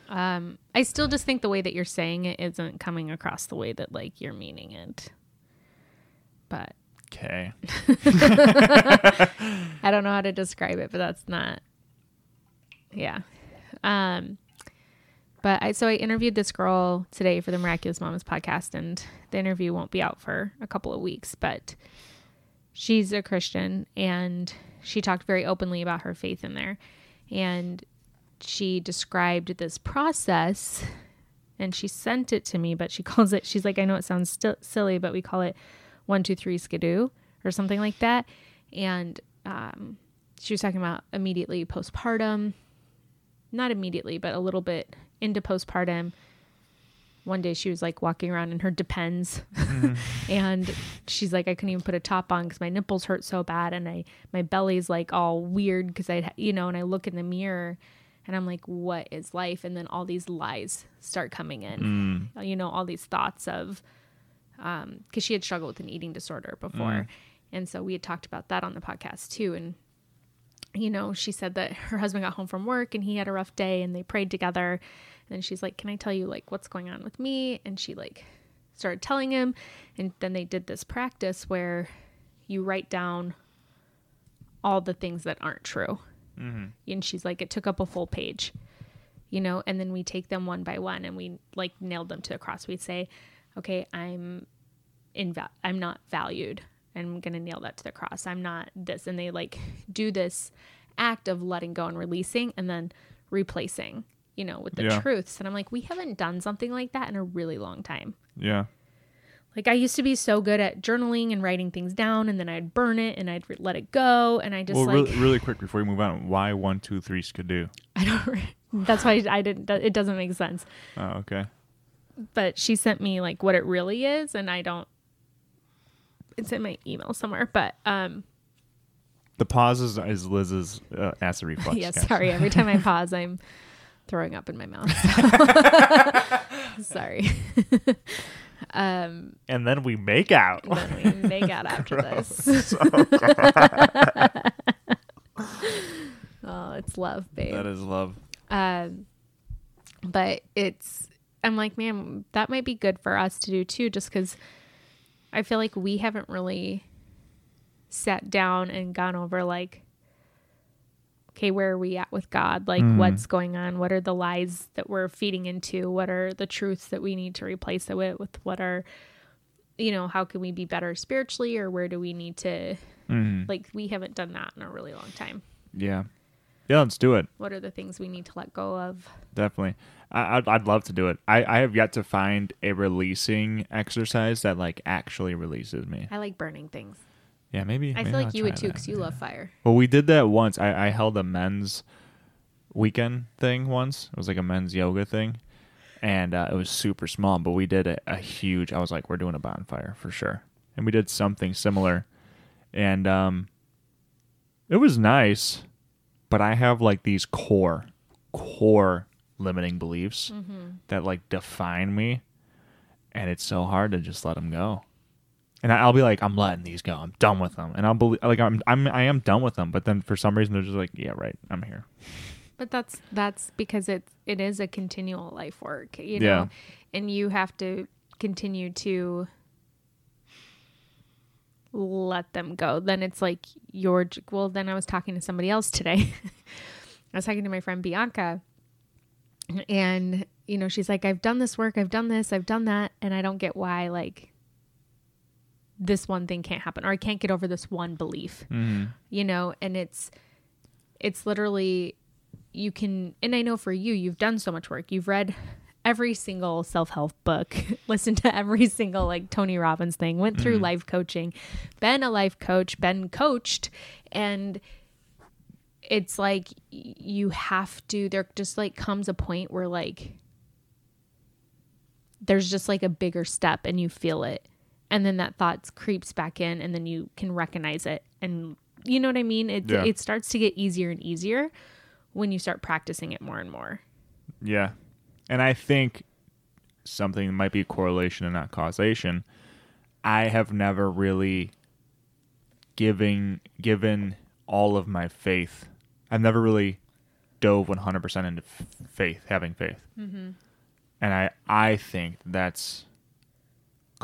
S1: Um, I still just think the way that you're saying it isn't coming across the way that like you're meaning it. But
S2: Okay.
S1: I don't know how to describe it, but that's not. Yeah. Um, but I so I interviewed this girl today for the Miraculous Mamas podcast, and the interview won't be out for a couple of weeks. But she's a Christian, and she talked very openly about her faith in there, and she described this process, and she sent it to me. But she calls it. She's like, I know it sounds sti- silly, but we call it one two three skidoo or something like that, and um, she was talking about immediately postpartum not immediately but a little bit into postpartum one day she was like walking around in her depends and she's like i couldn't even put a top on because my nipples hurt so bad and i my belly's like all weird because i you know and i look in the mirror and i'm like what is life and then all these lies start coming in mm. uh, you know all these thoughts of um because she had struggled with an eating disorder before mm. and so we had talked about that on the podcast too and you know, she said that her husband got home from work and he had a rough day and they prayed together. And she's like, Can I tell you like what's going on with me? And she like started telling him. And then they did this practice where you write down all the things that aren't true. Mm-hmm. And she's like, It took up a full page, you know, and then we take them one by one and we like nailed them to the cross. We'd say, Okay, I'm in, I'm not valued I'm going to nail that to the cross. I'm not this. And they like do this act of letting go and releasing and then replacing, you know, with the
S2: Yeah.
S1: truths. And I'm like, we haven't done something like that in a really long time.
S2: Yeah.
S1: Like I used to be so good at journaling and writing things down, and then I'd burn it and I'd re- let it go, and I just
S2: well,
S1: like
S2: really, really quick before we move on, why one, two, three skidoo?
S1: I don't. That's why I didn't. It doesn't make sense.
S2: Oh, okay.
S1: But she sent me like what it really is, and I don't. It's in my email somewhere, but um,
S2: The pause is, is Liz's uh, acid reflux.
S1: yeah.
S2: guys.
S1: Sorry, every time I pause, I'm throwing up in my mouth. sorry. Um,
S2: And then we make out.
S1: then we make out after this. oh, it's love, babe.
S2: that is love.
S1: Um, but it's, I'm like, man, that might be good for us to do too, just because I feel like we haven't really sat down and gone over like, okay, where are we at with God? Like, what's going on? What are the lies that we're feeding into? What are the truths that we need to replace it with? With what are, you know, how can we be better spiritually, or where do we need to?
S2: Mm.
S1: Like, we haven't done that in a really long time.
S2: Yeah. Yeah, let's do it.
S1: What are the things we need to let go of?
S2: Definitely. I, I'd, I'd love to do it. I, I have yet to find a releasing exercise that like actually releases me.
S1: I like burning things.
S2: Yeah, maybe.
S1: I
S2: maybe
S1: feel like
S2: I'll
S1: you would too,
S2: that.
S1: because you love fire.
S2: Well, we did that once. I, I held a men's weekend thing once. It was like a men's yoga thing, and uh, it was super small. But we did a, a huge. I was like, we're doing a bonfire for sure, and we did something similar, and um, it was nice. But I have like these core, core limiting beliefs that like define me, and it's so hard to just let them go. And I'll be like, I'm letting these go. I'm done with them. And I'll believe, like, I'm, I'm, I am done with them. But then for some reason, they're just like, yeah, right, I'm here.
S1: But that's that's because it it is a continual life work, you know,
S2: Yeah.
S1: and you have to continue to let them go. Then it's like your well. Then I was talking to somebody else today. I was talking to my friend Bianca, and you know she's like, "I've done this work, I've done this, I've done that, and I don't get why like this one thing can't happen, or I can't get over this one belief."
S2: Mm-hmm.
S1: you know and it's it's literally you can and i know for you you've done so much work you've read every single self-help book listened to every single like tony robbins thing went through life coaching been a life coach been coached and it's like you have to there just like comes a point where like there's just like a bigger step and you feel it and then that thought creeps back in and then you can recognize it and you know what i mean it,
S2: Yeah.
S1: it starts to get easier and easier when you start practicing it more and more
S2: Yeah. And I think something might be correlation and not causation. I have never really giving given all of my faith. I've never really dove 100% into f- faith, having faith. Mm-hmm. And I, I think that's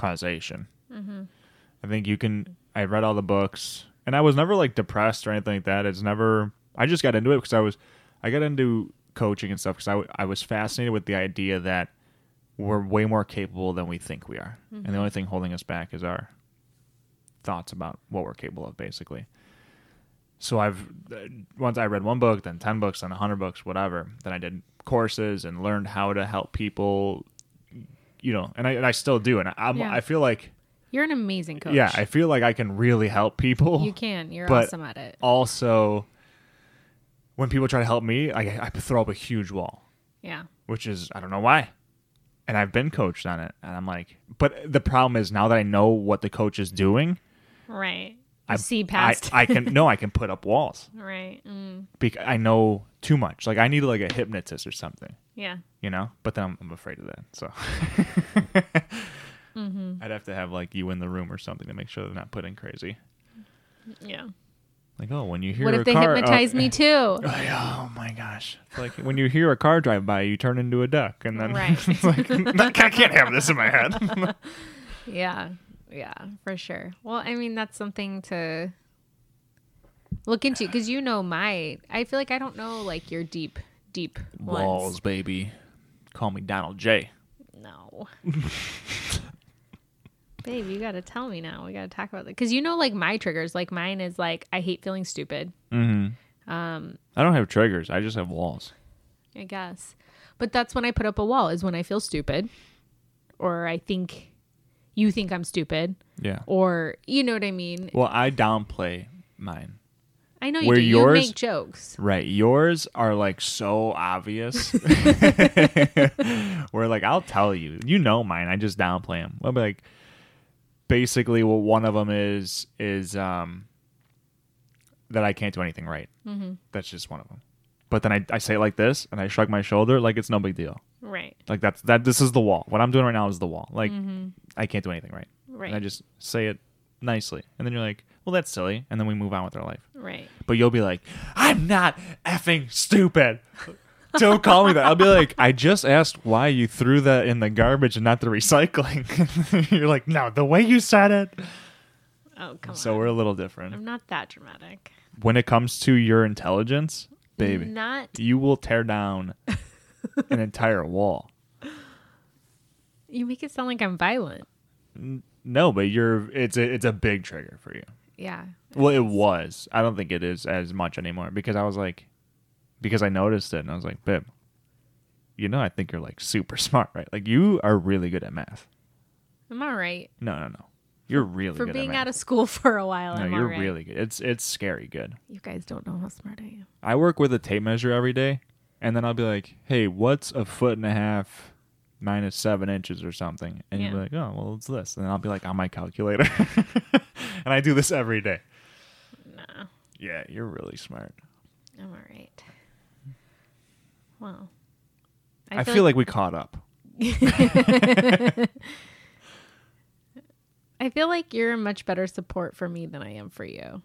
S2: causation. Mm-hmm. I think you can. I read all the books, and I was never like depressed or anything like that. It's never. I just got into it because I was. I got into coaching and stuff because I, w- I was fascinated with the idea that we're way more capable than we think we are, and the only thing holding us back is our thoughts about what we're capable of, basically. So I've uh, once I read one book, then ten books, then a hundred books, whatever. Then I did courses and learned how to help people, you know, and I, and I still do, and I'm,
S1: Yeah.
S2: I feel like
S1: you're an amazing coach
S2: yeah, I feel like I can really help people.
S1: you can you're awesome at it
S2: Also, when people try to help me, I, I throw up a huge wall,
S1: yeah
S2: which is I don't know why. And I've been coached on it, and I'm like, but the problem is now that I know what the coach is doing,
S1: right
S2: I
S1: see past
S2: I, I can no, I can put up walls
S1: right mm,
S2: because I know too much. Like I need like a hypnotist or something,
S1: yeah
S2: you know. But then I'm, I'm afraid of that, so
S1: Mm-hmm.
S2: I'd have to have like you in the room or something to make sure they're not putting crazy.
S1: yeah
S2: Like, oh, when you hear
S1: what if they
S2: car,
S1: hypnotize
S2: oh,
S1: me too
S2: Oh my gosh! Like when you hear a car drive by, you turn into a duck, and then
S1: Right.
S2: like I can't have this in my head.
S1: Yeah, yeah, for sure. Well, I mean, that's something to look into because you know my. I feel like I don't know like your deep, deep ones.
S2: Walls, baby. Call me Donald J.
S1: No. Babe, you got to tell me now. We got to talk about that. Because you know, like my triggers, like mine is like, I hate feeling stupid.
S2: Mm-hmm.
S1: Um,
S2: I don't have triggers. I just have walls.
S1: I guess. But that's when I put up a wall, is when I feel stupid. Or I think you think I'm stupid.
S2: Yeah.
S1: Or, you know what I mean?
S2: Well, I downplay mine.
S1: I know you
S2: Where
S1: do.
S2: yours-
S1: you make jokes.
S2: Right. Yours are like so obvious. Where like I'll tell you, you know mine. I just downplay them. I'll be like, basically, what one of them is is um that I can't do anything right. Mm-hmm. That's just one of them. But then I, I say it like this, and I shrug my shoulder like it's no big deal.
S1: Right.
S2: Like that's that. This is the wall. What I'm doing right now is the wall. Like mm-hmm. I can't do anything right.
S1: Right.
S2: And I just say it nicely, and then you're like, well, that's silly, and then we move on with our life.
S1: Right.
S2: But you'll be like, I'm not effing stupid. Don't call me that. I'll be like, I just asked why you threw that in the garbage and not the recycling. You're like, no, the way you said it.
S1: Oh, come
S2: So
S1: on.
S2: So we're a little different.
S1: I'm not that dramatic.
S2: When it comes to your intelligence, baby,
S1: Not.
S2: you will tear down an entire wall.
S1: You make it sound like I'm violent.
S2: No, but you're it's a it's a big trigger for you.
S1: Yeah.
S2: Well, it was. I don't think it is as much anymore because I was like, because I noticed it and I was like, babe, you know, I think you're like super smart, right? Like you are really good at math.
S1: I'm all right.
S2: No, no, no. You're really good.
S1: For
S2: good
S1: being out of school for a while,
S2: no,
S1: I'm
S2: you're
S1: right.
S2: really good. It's it's scary good.
S1: You guys don't know how smart I am.
S2: I work with a tape measure every day, and then I'll be like, hey, what's a foot and a half minus seven inches or something? And you'll be like, oh, well, it's this. And then I'll be like on my calculator, and I do this every day.
S1: No,
S2: Yeah, you're really smart.
S1: I'm all right. Well,
S2: I, feel, like, we caught up.
S1: I feel like you're a much better support for me than I am for you.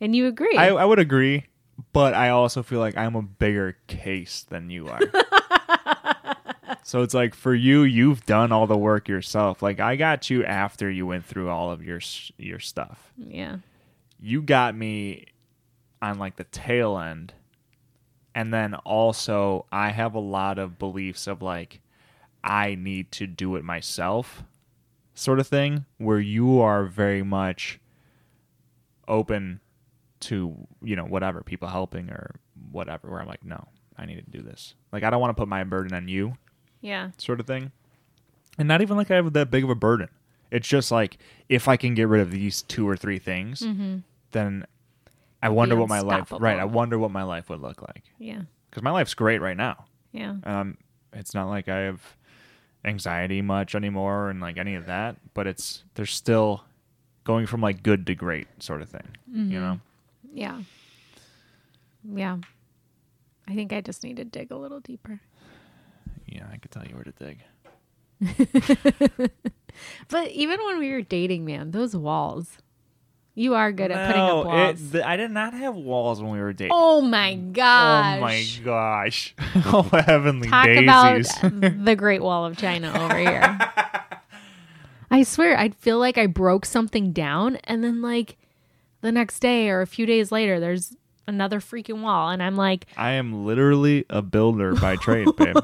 S1: And you agree.
S2: I, I would agree, but I also feel like I'm a bigger case than you are. so it's like for you, you've done all the work yourself. Like I got you after you went through all of your your stuff.
S1: yeah.
S2: You got me on like the tail end. And then also I have a lot of beliefs of like I need to do it myself sort of thing where you are very much open to you know whatever people helping or whatever where i'm like no i need to do this. Like i don't want to put my burden on you
S1: Yeah.
S2: sort of thing. And not even like i have that big of a burden. It's just like if i can get rid of these two or three things then i wonder what my life right i wonder what my life would look like.
S1: Yeah.
S2: because my life's great right now.
S1: Yeah.
S2: um, it's not like I have anxiety much anymore and like any of that, but it's there's still going from like good to great sort of thing. You mm-hmm. know?
S1: Yeah. Yeah. I think I just need to dig a little deeper.
S2: Yeah, I could tell you where to dig.
S1: But even when we were dating, man, those walls. You are good at putting
S2: No,
S1: up walls.
S2: it- th- I did not have walls when we were dating.
S1: oh my gosh.
S2: Oh my gosh! oh heavenly
S1: Talk
S2: daisies!
S1: about the Great Wall of China over here. I swear, I'd feel like I broke something down, and then like the next day or a few days later, there's another freaking wall, and I'm like,
S2: I am literally a builder by trade, babe.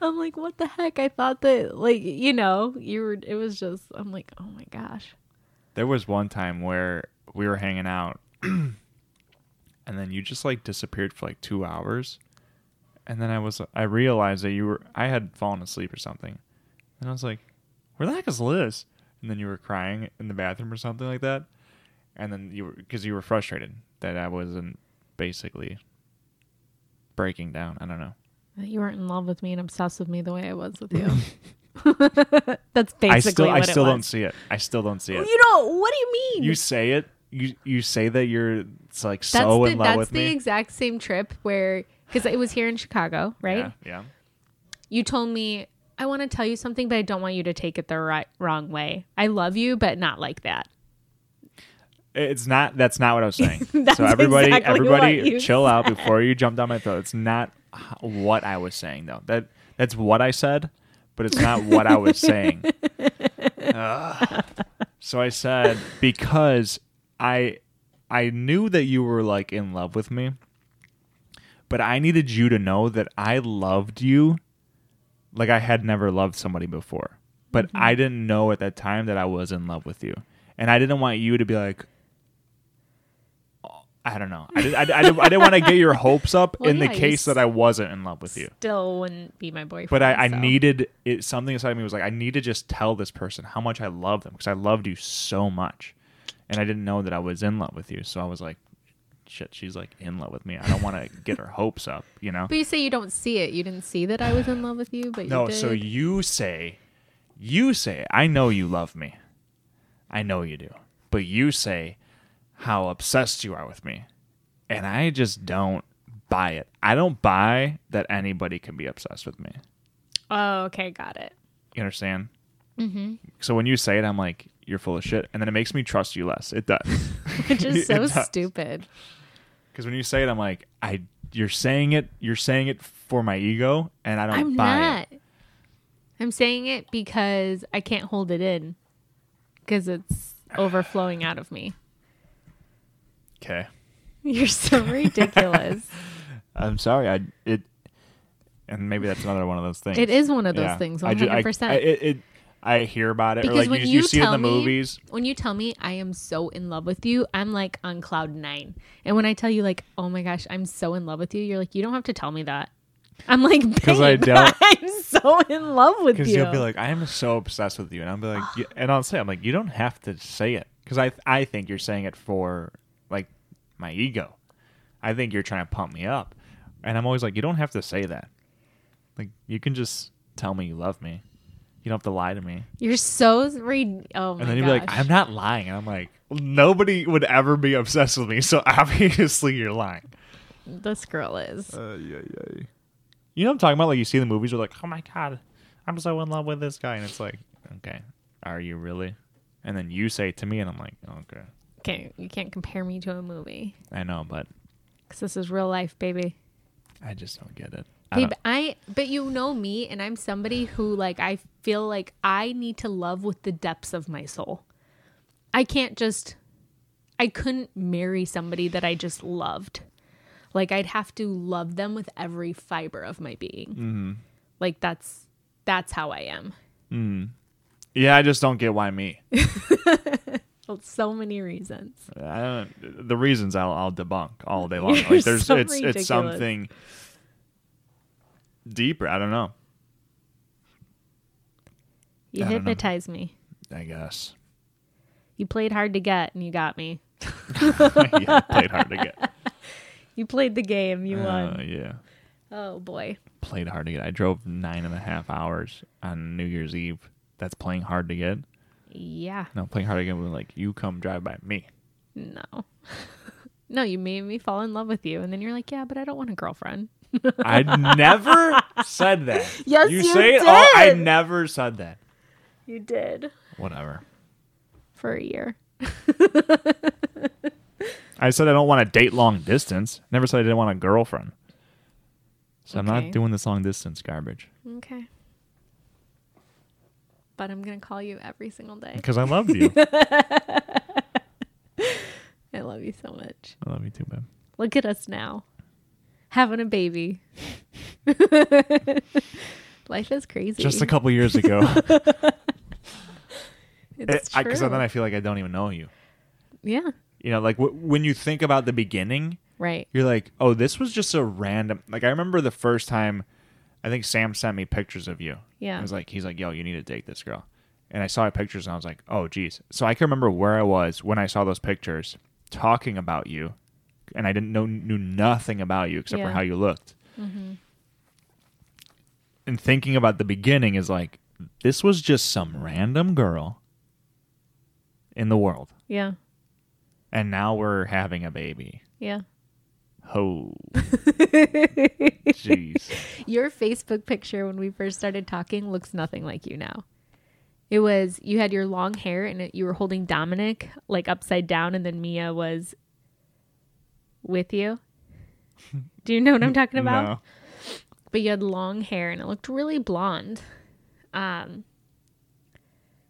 S1: I'm like, what the heck? I thought that, like, you know, you were. It was just, I'm like, oh my gosh.
S2: There was one time where we were hanging out and then you just like disappeared for like 2 hours. And then I was I realized that you were I had fallen asleep or something. And I was like, "Where the heck is Liz?" And then you were crying in the bathroom or something like that. And then you were cuz you were frustrated that I wasn't basically breaking down. I don't know.
S1: That You weren't in love with me and obsessed with me the way I was with you. That's basically
S2: I still I
S1: it
S2: still don't see it. I still don't see it.
S1: You don't. What do you mean?
S2: You say it. You you say that you're it's like
S1: that's
S2: so
S1: the,
S2: in love with me.
S1: that's the exact same trip where because it was here in Chicago, right?
S2: Yeah, yeah.
S1: You told me I want to tell you something, but I don't want you to take it the right wrong way. I love you, but not like that.
S2: It's not. That's not what I was saying. So everybody,
S1: exactly
S2: everybody, chill out before you jump down my throat. It's not what I was saying though. That that's what I said, but it's not what I was saying. Ugh. So I said because I I knew that you were like in love with me, but I needed you to know that I loved you like I had never loved somebody before. but
S1: Mm-hmm.
S2: I didn't know at that time that I was in love with you, and I didn't want you to be like. I don't know. I, did, I, I, didn't, I didn't want to get your hopes up
S1: Well,
S2: in the
S1: yeah, you
S2: case that I wasn't in love with you.
S1: Still wouldn't be my boyfriend.
S2: But I, I
S1: so.
S2: needed it. Something inside me was like, I need to just tell this person how much I love them because I loved you so much, and I didn't know that I was in love with you. So I was like, shit, she's like in love with me. I don't want to get her hopes up, you know.
S1: But you say you don't see it. You didn't see that I was in love with you, but
S2: No,
S1: you did.
S2: so you say, you say, I know you love me. I know you do. But you say how obsessed you are with me. And I just don't buy it. I don't buy that anybody can be obsessed with me.
S1: oh, okay, got it.
S2: You understand? Mm-hmm. So when you say it, I'm like, you're full of shit. And then it makes me trust you less. It does.
S1: Which is so stupid.
S2: Because when you say it, I'm like, I. You're saying it. You're saying it for my ego, and I don't
S1: I'm
S2: buy
S1: not.
S2: it.
S1: I'm saying it because I can't hold it in because it's overflowing out of me.
S2: Okay.
S1: You're so ridiculous.
S2: I'm sorry. I it, and maybe that's another one of those things.
S1: It is one of those
S2: Yeah.
S1: things,
S2: I I-
S1: 100%.
S2: I, it, it, I hear about it,
S1: Because
S2: like
S1: when
S2: you,
S1: you,
S2: you see it in the
S1: me,
S2: movies.
S1: when you tell me I am so in love with you, I'm like on cloud nine. And when I tell you like, oh my gosh, I'm so in love with you, you're like, you don't have to tell me that. I'm like,
S2: because I don't-
S1: I'm so in love with
S2: Because
S1: you.
S2: you'll be like, I am so obsessed with you, and I'll be like, and I'll say, I'm like, you don't have to say it, because I I think you're saying it for my ego. I think you're trying to pump me up, and I'm always like, you don't have to say that. Like, you can just tell me you love me. You don't have to lie to me.
S1: you're so re- oh my
S2: And then you'd be like, I'm not lying. And I'm like, nobody would ever be obsessed with me, so obviously you're lying.
S1: this girl is.
S2: Uh, yeah, yeah. You know what I'm talking about? Like you see the movies, you're like, oh my god, I'm so in love with this guy, and it's like, okay, are you really? And then you say it to me, and I'm like, okay,
S1: Okay, you can't compare me to a movie
S2: I know, but
S1: because this is real life, baby.
S2: I just don't get it. I
S1: Babe,
S2: don't-
S1: I but you know me, and I'm somebody who like I feel like I need to love with the depths of my soul. I can't just. I couldn't marry somebody that I just loved. Like I'd have to love them with every fiber of my being.
S2: Mm-hmm.
S1: Like that's that's how I am.
S2: yeah, I just don't get why me.
S1: Well, so many reasons.
S2: I don't. The reasons I'll, I'll debunk all day long. Like there's,
S1: so
S2: it's
S1: ridiculous.
S2: it's something deeper. I don't know.
S1: You
S2: I know.
S1: me.
S2: I guess.
S1: You played hard to get, and you got me.
S2: yeah, played hard to get.
S1: You played the game. You
S2: Uh,
S1: won.
S2: yeah.
S1: Oh boy.
S2: played hard to get. I drove nine and a half hours on New Year's Eve. That's playing hard to get.
S1: Yeah.
S2: No, playing hard to get was like you come drive by me.
S1: No. no, you made me fall in love with you. And then you're like, yeah, but I don't want a girlfriend.
S2: I never said that.
S1: Yes,
S2: you
S1: you
S2: say it. all- I never said that.
S1: You did.
S2: Whatever.
S1: For a year.
S2: I said I don't want to date long distance. Never said I didn't want a girlfriend. So I'm not doing this long distance garbage
S1: Okay. But I'm going to call you every single day.
S2: because I love you.
S1: I love you so much.
S2: I love you too, babe.
S1: Look at us now. Having a baby. Life is crazy.
S2: Just a couple years ago.
S1: Eh, it's true.
S2: Because then I feel like I don't even know you.
S1: yeah.
S2: You know, like w- when you think about the beginning,
S1: Right.
S2: you're like, oh, this was just a random. Like I remember the first time, I think Sam sent me pictures of you.
S1: Yeah.
S2: I was like, he's like, yo, you need to date this girl. And I saw pictures and I was like, oh, geez. So I can remember where I was when I saw those pictures, talking about you, and I didn't know knew nothing about you except for how you looked. Mm-hmm. And thinking about the beginning is like, this was just some random girl in the world,
S1: Yeah.
S2: and now we're having a baby.
S1: Yeah.
S2: Oh, jeez.
S1: Your Facebook picture when we first started talking looks nothing like you now. It was you had your long hair and it, you were holding Dominic like upside down, and then Mia was with you. Do you know what I'm talking about?
S2: No.
S1: But you had long hair and it looked really blonde. Um,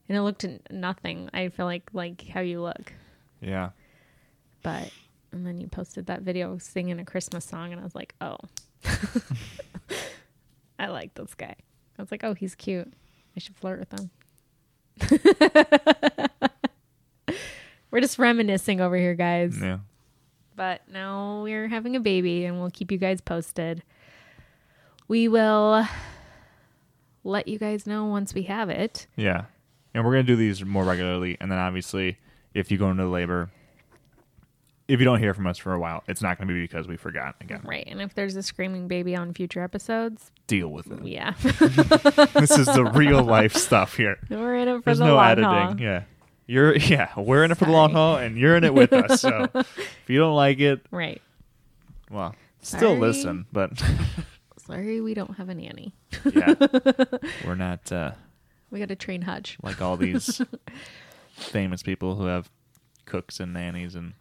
S1: and it looked nothing. I feel like like how you look,
S2: Yeah.
S1: but and then you posted that video singing a Christmas song, and I was like, oh, I like this guy. I was like, oh, he's cute. I should flirt with him. We're just reminiscing over here, guys.
S2: Yeah.
S1: But now we're having a baby and we'll keep you guys posted. We will let you guys know once we have it.
S2: Yeah. And we're going to do these more regularly. And then obviously, if you go into labor, if you don't hear from us for a while, it's not going to be because we forgot again.
S1: Right. And if there's a screaming baby on future episodes,
S2: Deal with it.
S1: yeah.
S2: this is the real life stuff here.
S1: we're in it for the long haul.
S2: There's
S1: the
S2: no
S1: long
S2: editing.
S1: haul.
S2: Yeah. You're yeah, we're in it for the long haul and you're in it with us. So if you don't like it,
S1: Right.
S2: well, still listen, but
S1: Sorry, we don't have a nanny.
S2: yeah. We're not uh
S1: We got to train Hutch.
S2: like all these famous people who have cooks and nannies and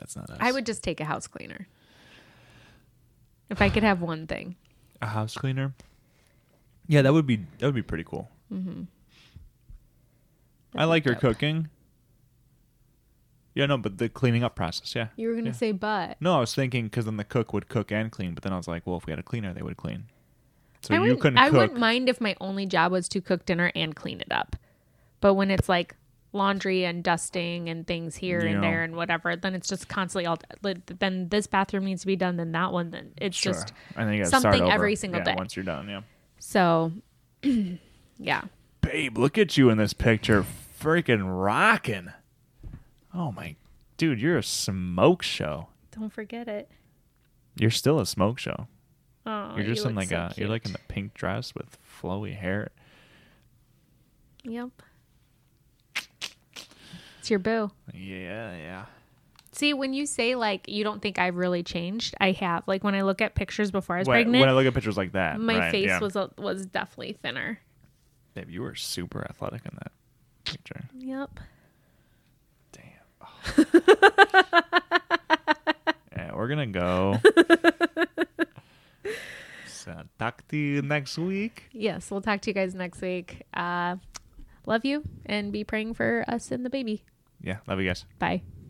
S2: that's not us.
S1: I would just take a house cleaner. If I could have one thing.
S2: a house cleaner. Yeah, that would be that would be pretty cool. Mm-hmm. I
S1: That'd
S2: like your
S1: dope.
S2: cooking. Yeah, no, but the cleaning up process, yeah.
S1: You were going to
S2: Yeah.
S1: say but.
S2: No, I was thinking because then the cook would cook and clean, but then I was like, well, if we had a cleaner, they would clean. So
S1: I
S2: you couldn't
S1: I
S2: cook.
S1: wouldn't mind if my only job was to cook dinner and clean it up. But when it's like laundry and dusting and things here
S2: Yeah.
S1: and there and whatever, then it's just constantly all. Then this bathroom needs to be done. Then that one. Then it's
S2: Sure.
S1: just
S2: and then you start
S1: something every single
S2: Yeah,
S1: day.
S2: Once you're done, yeah.
S1: so. yeah,
S2: Babe, look at you in this picture, freaking rocking. Oh my, dude, you're a smoke show.
S1: don't forget it.
S2: You're still a smoke show.
S1: Oh,
S2: you're just
S1: you
S2: in like
S1: so
S2: a, you're like in the pink dress with flowy hair.
S1: Yep. It's your boo.
S2: Yeah, yeah.
S1: See, when you say like you don't think I've really changed, I have. Like when I look at pictures before I was
S2: When,
S1: pregnant,
S2: when I look at pictures like that,
S1: my
S2: right,
S1: face
S2: yeah.
S1: was a, was definitely thinner.
S2: Babe, you were super athletic in that picture.
S1: Yep.
S2: Damn. yeah, we're gonna go. so talk to you next week.
S1: Yes, we'll talk to you guys next week. Uh, love you and be praying for us and the baby.
S2: Yeah, love you guys.
S1: Bye.